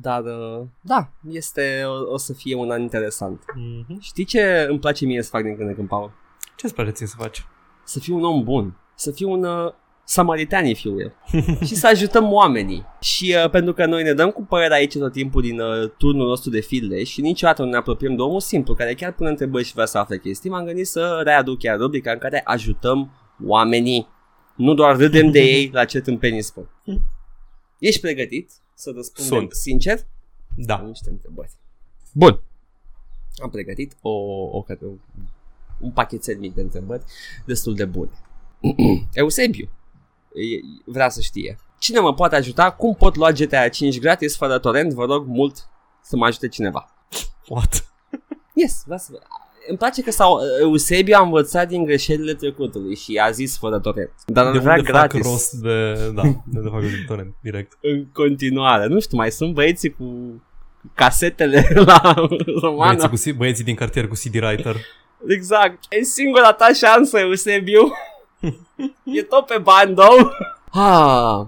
A: Dar, uh, da, este, o, o să fie un an interesant.
B: Mm-hmm.
A: Știi ce îmi place mie să fac din când în când, Paul?
B: Ce îți place ție să faci?
A: Să fiu un om bun. Să fiu un uh, samaritani fiu eu. și să ajutăm oamenii. Și uh, pentru că noi ne dăm cu părerea aici tot timpul din uh, turnul nostru de filde și niciodată nu ne apropiem de omul simplu care chiar pune întrebări și vrea să afle chestii, m-am gândit să readuc chiar rubrica în care ajutăm oamenii. Nu doar râdem de ei la ce tâmpenii spun. Ești pregătit să răspundem
B: Sunt.
A: sincer?
B: Da.
A: Am niște întrebări. Bun. Am pregătit o, o, o un pachetel mic de întrebări destul de bune. Eusebiu e- vrea să știe. Cine mă poate ajuta? Cum pot lua GTA 5 gratis fără torrent? Vă rog mult să mă ajute cineva.
B: What?
A: Yes, vrea să... Îmi place că sau Eusebiu a învățat din greșelile trecutului și a zis fără torrent. Dar
B: de
A: îl vrea
B: unde
A: gratis
B: fac rost de... Da, de unde fac rost de torrent, direct.
A: în continuare. Nu știu, mai sunt băieții cu casetele la romană.
B: Băieții, cu, C- băieții din cartier cu CD Writer.
A: Exact. E singura ta șansă, Eusebiu. e tot pe bani, două. Ah.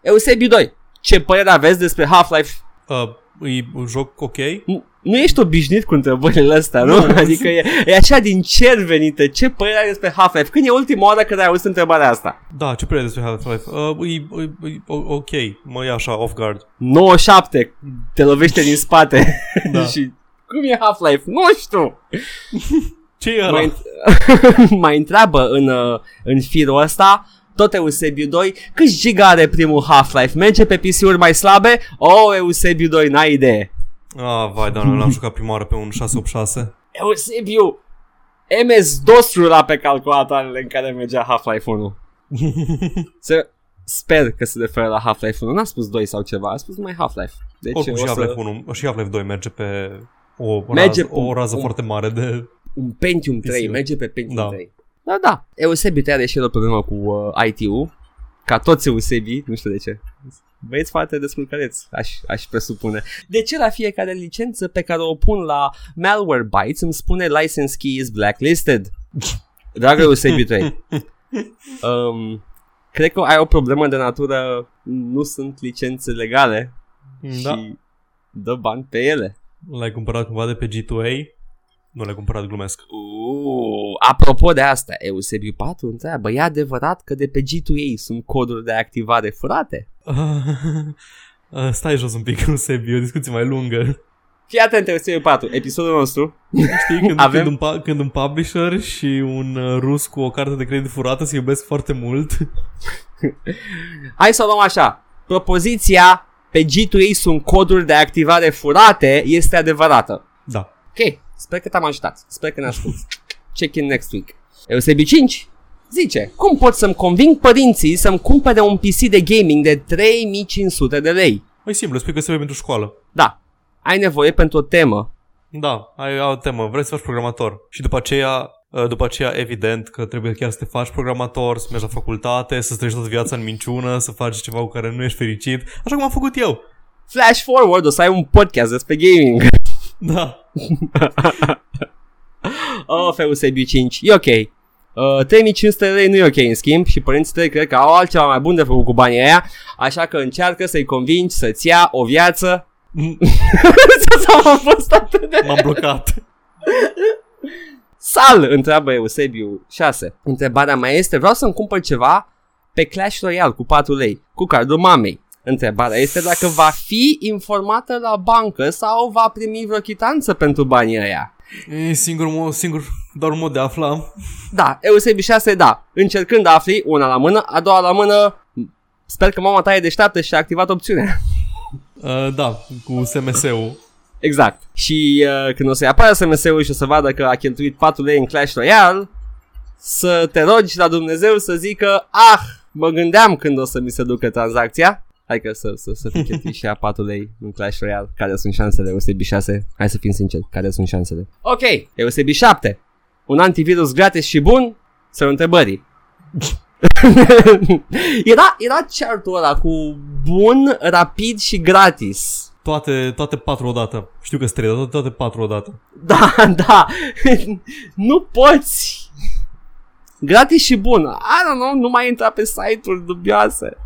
A: Eusebiu 2. Ce părere aveți despre Half-Life?
B: Uh, e un joc ok?
A: Nu, nu ești obișnuit cu întrebările astea, nu?
B: Nu.
A: Adică e, e așa din cer venite. Ce părere ai despre Half-Life? Când e ultima oară când ai auzit întrebarea asta?
B: Da, ce părere despre Half-Life? Uh, e, e, e, o- ok, mă ia așa, off guard.
A: 97. Te lovește din spate.
B: Da.
A: și cum e Half-Life? Nu știu.
B: Ce e ăla?
A: mai, mai întreabă în, uh, în firul ăsta tot Eusebiu 2 câți giga are primul Half-Life? Merge pe PC-uri mai slabe? Oh, Eusebiu 2, n-ai idee.
B: Ah, vai, doamne, l-am jucat prima oară pe un 686.
A: Eusebiu, MS-DOS rula pe calculatoarele în care mergea Half-Life 1. Se, sper că se referă la Half-Life 1. N-a spus 2 sau ceva, a spus numai Half-Life. Deci
B: Oricum și
A: o
B: Half-Life
A: să...
B: 1 și Half-Life 2 merge pe o
A: Merge
B: rază,
A: pe-
B: o rază
A: un-
B: foarte mare de...
A: un Pentium 3,
B: PC-uri.
A: merge pe Pentium
B: Da.
A: 3. Da, da. Eusebiu te are și el o problemă cu uh, IT-ul, ca toți Eusebii, nu știu de ce. Băieți foarte descurcăreți, aș, aș presupune. De ce la fiecare licență pe care o pun la Malwarebytes îmi spune license key is blacklisted? Dragă Eusebiu 3, um, cred că ai o problemă de natură, nu sunt licențe legale
B: Da.
A: și dă bani pe ele.
B: L-ai cumpărat cumva de pe G2A? Nu l-ai cumpărat, glumesc.
A: Uh, apropo de asta, Eusebiu 4 întreabă, e adevărat că de pe G2A sunt coduri de activare furate?
B: Uh, stai jos un pic, Sebi, e o discuție mai lungă.
A: Fii atent, Eusebiu 4, episodul nostru.
B: Știi, când,
A: Avem-
B: când, un, pa- când un publisher și un uh, rus cu o carte de credit furată se iubesc foarte mult.
A: Hai să o luăm așa. Propoziția pe G2A sunt coduri de activare furate este adevărată.
B: Da.
A: Ok, sper că te-am ajutat. Sper că ne asculti. Check in next week. Eusebiu 5 zice, cum pot să-mi conving părinții să-mi cumpere un PC de gaming de 3500 de lei?
B: E simplu, spui că se pentru școală.
A: Da, ai nevoie pentru o temă
B: Da, ai o temă, vrei să faci programator. Și după aceea, uh, după aceea, evident că trebuie chiar să te faci programator, să mergi la facultate, să treci toată viața în minciună, să faci ceva cu care nu ești fericit, așa cum am făcut eu.
A: Flash forward, o să ai un podcast despre gaming.
B: Da.
A: oh, Eusebiu 5, e ok. Uh, 3500 de lei nu e ok în schimb și părinții tăi cred că au altceva mai bun de făcut cu banii aia, așa că încearcă să-i convingi să-ți ia o viață. Sau am fost atât de...
B: M-am blocat.
A: Sal, întreabă Eusebiu 6. Întrebarea mea este, vreau să-mi cumpăr ceva pe Clash Royale cu 4 lei, cu cardul mamei. Întrebarea este dacă va fi informată la bancă sau va primi vreo chitanță pentru banii ăia.
B: E singur, mod, singur, doar un mod de a afla.
A: Da, Eusebiu 6, da. Încercând să afli, una la mână, a doua la mână, sper că mama ta e deșteaptă și a activat opțiunea.
B: Uh, da, cu SMS-ul.
A: Exact. Și uh, când o să-i apară SMS-ul și o să vadă că a cheltuit 4 lei în Clash Royale, să te rogi la Dumnezeu să zică, ah, mă gândeam când o să mi se ducă tranzacția. Hai că să, să, să fi cheltuit și a 4 lei în Clash Royale. Care sunt șansele? Eusebi 6? Hai să fim sinceri. Care sunt șansele? Ok, Eusebi 7. Un antivirus gratis și bun? Să întrebării. era, era chartul ăla cu bun, rapid și gratis.
B: toate, toate patru odată. Știu că sunt trei, dar toate, toate patru odată.
A: Da, da. nu poți. Gratis și bun. I don't know, nu mai intra pe site-uri dubioase.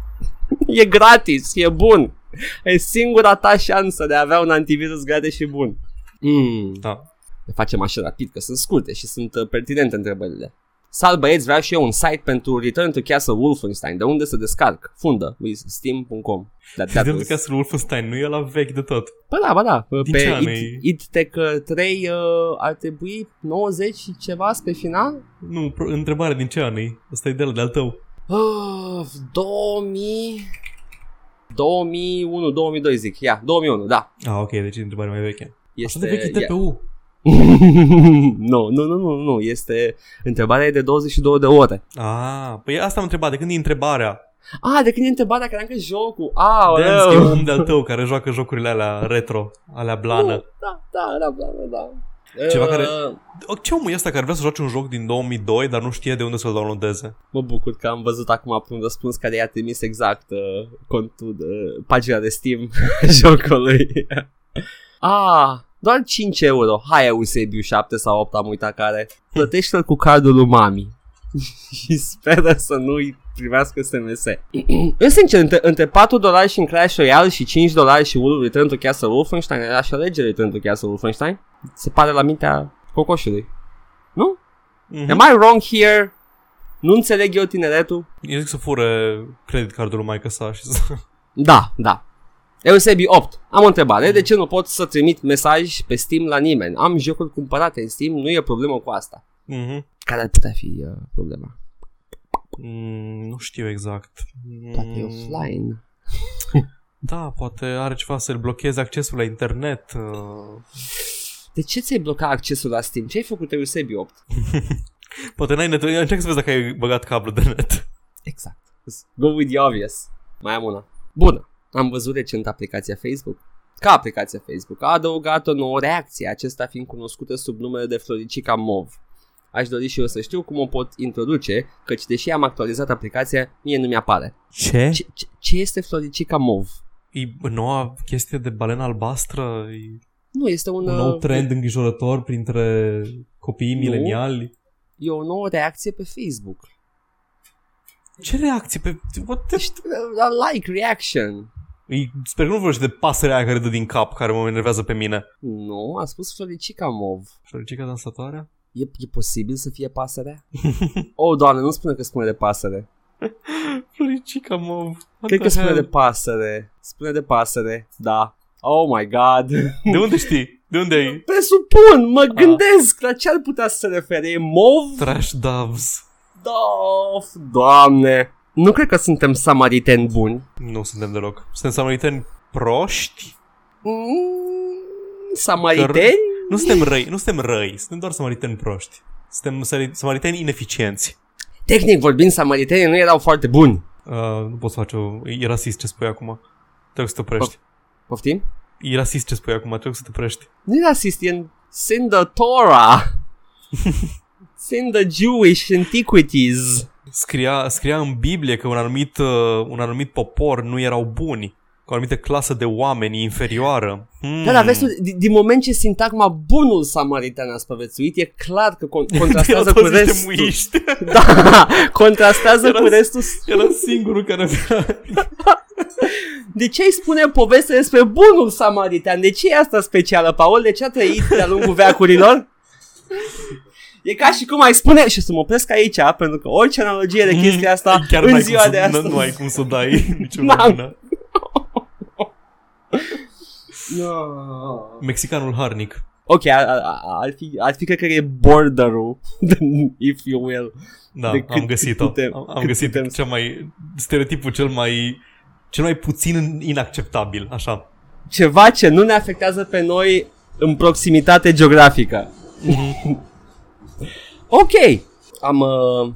A: E gratis, e bun. E singura ta șansă de a avea un antivirus gratis și bun. Mm.
B: Da.
A: Le facem așa rapid, că sunt scurte și sunt uh, pertinente întrebările. Sal băieți, vreau și eu un site pentru Return to Castle Wolfenstein. De unde să descarc? Fundă, with steam.com. That, that
B: Return
A: was...
B: to Castle Wolfenstein nu e la vechi de tot.
A: Ba da, ba da.
B: Din
A: pe
B: ce an
A: It,
B: e?
A: It Tech uh, 3 uh, ar trebui 90 și ceva pe final?
B: Nu, pro- întrebare din ce an e? Asta e de la de-al tău.
A: Uh, 2000... 2001, 2002 zic. Ia, 2001, da.
B: Ah, ok, deci e întrebare mai veche. Așa
A: Este,
B: de vechi e
A: ia-
B: TPU.
A: nu, nu, nu, nu, nu. Este întrebarea e de 22 de ore.
B: Ah, păi asta am întrebat, de când e întrebarea?
A: Ah, de când e întrebarea credeam că jocul. Ah,
B: Dan că e un om de-al tău care joacă jocurile alea retro, alea blană.
A: Da, da, da, da, da.
B: Ceva
A: Uh,
B: care- O, Ce om e ăsta care vrea să joace un joc din 2002, dar nu știe de unde să-l downloadeze?
A: Mă bucur că am văzut acum pe un răspuns care i-a trimis exact uh, contul, uh, pagina de Steam jocului. ah, doar 5 euro. Hai Eusebiu 7 sau 8 am uitat care. Plătește-l cu cardul lui mami. și speră să nu-i primească SMS. Eu sincer, între, între 4 dolari și în Clash Royale și 5 dolari și Wolf Return to Castle Wolfenstein, aș alege Return to Castle Wolfenstein. Se pare la mintea cocoșului. Nu?
B: Mm-hmm.
A: Am I wrong here? Nu înțeleg eu tineretul?
B: Eu zic să fure credit cardul lui maică sa și să...
A: Da, da. Eusebi 8. Am o întrebare. De ce nu pot să trimit mesaj pe Steam la nimeni? Am jocuri cumpărate în Steam, nu e problemă cu asta.
B: Mm-hmm.
A: Care ar putea fi uh, problema?
B: Mm, nu știu exact.
A: Poate e
B: Mm,
A: offline.
B: Da, poate are ceva să-l blocheze accesul la internet. uh,
A: De ce ți-ai blocat accesul la Steam? Ce ai făcut Eusebi 8?
B: Poate n-ai net. Încerc să vezi dacă ai băgat cablu de net.
A: Exact. Go with the obvious. Mai am una. Bună. Am văzut recent aplicația Facebook. Ca aplicația Facebook a adăugat o nouă reacție, acesta fiind cunoscută sub numele de Floricica Mov. Aș dori și eu să știu cum o pot introduce, căci deși am actualizat aplicația, mie nu mi-apare.
B: Ce?
A: Ce, ce, ce este Floricica Mov?
B: E noua chestie de balenă albastră? E
A: Nu, este un,
B: un nou
A: uh,
B: trend îngrijorător printre copiii
A: Nu.
B: mileniali?
A: E o nouă reacție pe Facebook.
B: Ce reacție pe... What the...
A: Ești, uh, like, reaction.
B: E, sper că nu vorbești de pasărea aia care dă din cap, care mă enervează pe mine.
A: Nu, a spus Floricica Mov.
B: Floricica dansatoarea?
A: E, e posibil să fie pasărea? oh, doamne, nu spune că spune de pasăre.
B: Floricica, mă... what
A: Cred
B: the
A: că spune
B: hell?
A: de pasăre. Spune de pasăre, da. Oh my god.
B: De unde știi? De unde ai?
A: Presupun, mă gândesc la ce ar putea să se refere. E mov?
B: Trash doves.
A: Dof, doamne. Nu cred că suntem samariteni buni.
B: Nu suntem deloc. Suntem samariteni proști?
A: Mm, samariteni?
B: Nu suntem răi, nu suntem răi, suntem doar samariteni proști. Suntem sari- samariteni ineficienți.
A: Tehnic vorbind, samaritenii nu erau foarte buni.
B: Uh, nu pot să fac o... E rasist ce spui acum. Trebuie să te oprești.
A: Poftim?
B: E rasist ce spui acum, trebuie să te oprești.
A: Nu e rasist, e în it's in the Torah. It's in the Jewish antiquities.
B: Scria, scria în Biblie că un anumit, uh, un anumit popor nu erau buni. Că o anumită clasă de oameni inferioară. Hmm.
A: Da, dar vezi tu, din, din moment ce sintagma bunul samaritan a spăvețuit, e clar că con- contrastează cu
B: Erau toți niște
A: restul.
B: muiști.
A: Da, contrastează
B: Era-
A: cu restul.
B: Era singurul care avea...
A: De ce îi spune povestea despre bunul samaritan? De ce e asta specială, Paul? De ce a trăit de-a lungul veacurilor? E ca și cum ai spune, și să mă opresc aici, pentru că orice analogie de chestia asta
B: Mm, Chiar
A: în
B: n-ai
A: ziua
B: cum
A: de
B: să,
A: astăzi.
B: Nu, nu ai cum să dai niciuna
A: N-am.
B: Bună.
A: No.
B: Mexicanul harnic.
A: Ok, ar, ar, ar, fi, ar fi cred că e borderul, if you will.
B: Da,
A: De
B: am
A: cât-
B: găsit-o.
A: cât putem-
B: am, am
A: cât
B: găsit
A: putem.
B: cel mai stereotipul cel mai cel mai puțin inacceptabil, așa.
A: Ceva ce nu ne afectează pe noi în proximitate geografică. ok, am... Uh,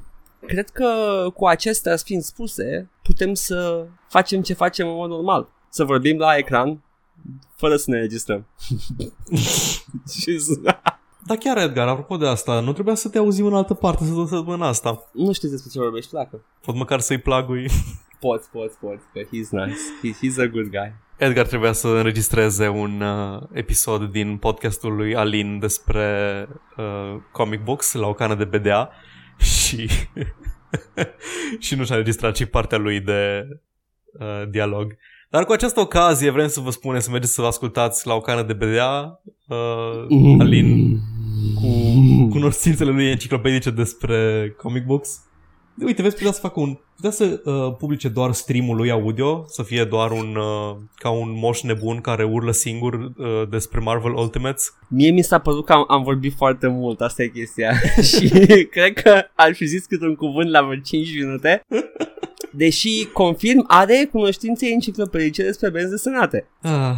A: cred că cu acestea fiind spuse, putem să facem ce facem în mod normal. Să vorbim la ecran fără să ne registrăm. Și să-
B: Dar chiar, Edgar, apropo de asta, nu trebuia să te auzim în altă parte să săptămâna asta.
A: nu știu despre ce vorbești, dacă.
B: Pot măcar să-i plagui.
A: Poți, poți, poți, că he's nice. He, he's a good guy.
B: Edgar trebuia să înregistreze un uh, episod din podcastul lui Alin despre uh, comic books la o cană de BDA și, și nu și-a înregistrat și partea lui de uh, dialog. Dar cu această ocazie vrem să vă spunem să mergeți să vă ascultați la o cană de BDA uh, Alin cu cunoștințele lui enciclopedice despre comic books. Uite, vezi, putea să facă un... Putea să uh, publice doar streamul lui audio, să fie doar un... Uh, ca un moș nebun care urlă singur uh, despre Marvel Ultimates.
A: Mie mi s-a părut că am, am vorbit foarte mult, asta e chestia. și cred că ar fi zis câte un cuvânt la vreo 5 minute. Deși, confirm, are cunoștințe enciclopedice despre benzi desenate.
B: Ah.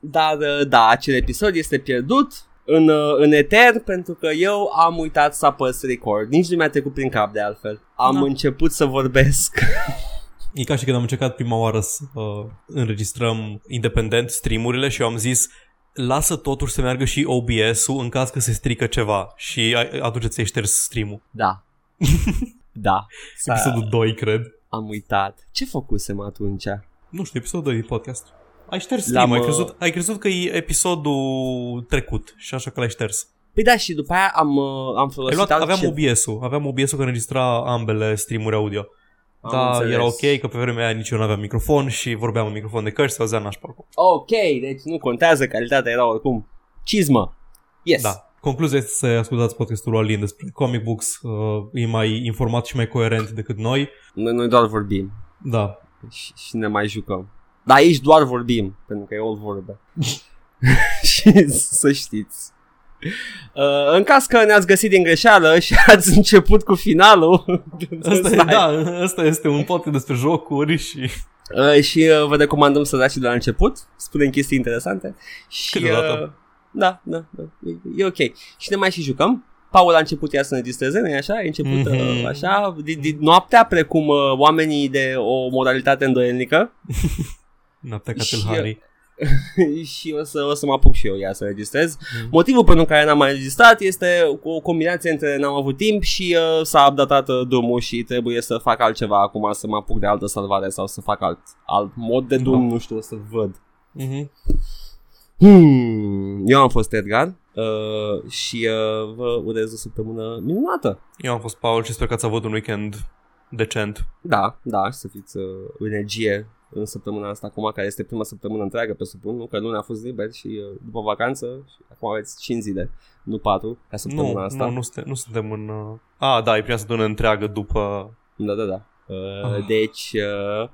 A: Dar, uh, da, acel episod este pierdut în, uh, în eter pentru că eu am uitat să apăs record. Nici nu mi-a trecut prin cap de altfel. Am
B: Da.
A: început să vorbesc.
B: E ca și când am încercat prima oară să uh, înregistrăm independent streamurile și eu am zis lasă totuși să meargă și OBS-ul în caz că se strică ceva și a- atunci ți-ai șters streamul.
A: Da. da. S-a-
B: Episodul 2, cred.
A: Am uitat. Ce făcusem atunci?
B: Nu știu, episodul 2 din podcast. Ai șters
A: L-am,
B: stream, ai
A: uh,
B: crezut, ai crezut că e episodul trecut și așa că l-ai șters.
A: Păi da, și după aia am, uh, am
B: Ai
A: folosit
B: luat, aveam
A: altceva.
B: OBS-ul, aveam OBS-ul care înregistra ambele streamuri audio.
A: Am
B: Da,
A: înțeles.
B: era ok, că pe vremea aia nici eu nu aveam microfon și vorbeam în microfon de căști, se auzea nașpa oricum.
A: Ok, deci nu contează, calitatea era oricum cizmă. Yes.
B: Da. Concluzia este să ascultați podcastul lui Alin despre comic books, uh, e mai informat și mai coerent decât noi.
A: Noi, noi doar vorbim
B: Da.
A: și, și ne mai jucăm. Dar aici doar vorbim, pentru că e o vorbe. și să știți. Uh, în caz că ne-ați găsit din greșeală și ați început cu finalul
B: Asta, e,
A: stai.
B: da, asta este un podcast despre jocuri și
A: Uh, și uh, vă recomandăm să dați de la început Spunem chestii interesante Și
B: Câteodată.
A: uh, Da, da, da e, e ok Și ne mai și jucăm Paul a început ea să ne distreze, nu așa? A început mm-hmm. uh,
B: Mhm.
A: așa di, di, Noaptea precum uh, oamenii de o modalitate îndoielnică
B: noaptea ca
A: Și,
B: tâlharii.
A: Și o să, o să mă apuc și eu ea să registrez
B: Mm.
A: Motivul pentru care n-am mai registrat este o combinație între n-am avut timp și uh, s-a updatat uh, drumul și trebuie să fac altceva acum, să mă apuc de altă salvare sau să fac alt, alt mod de drum,
B: Da.
A: nu știu, o să văd.
B: Mhm.
A: Hmm, eu am fost Edgar uh, și uh, vă urez o săptămână minunată.
B: Eu am fost Paul și sper că ați avut un weekend decent.
A: Da, da, și să fiți uh, energie în săptămâna asta acum, care este prima săptămână întreagă, presupun, nu? Că luna a fost liber și uh, după vacanță și acum aveți 5 zile, nu 4, ca săptămâna
B: Nu,
A: asta.
B: nu, nu, suntem, nu suntem în... Uh... Ah, da, e prima săptămână întreagă după...
A: Da, da, da. Uh,
B: Ah.
A: Deci, uh,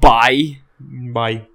A: bye!
B: Bye.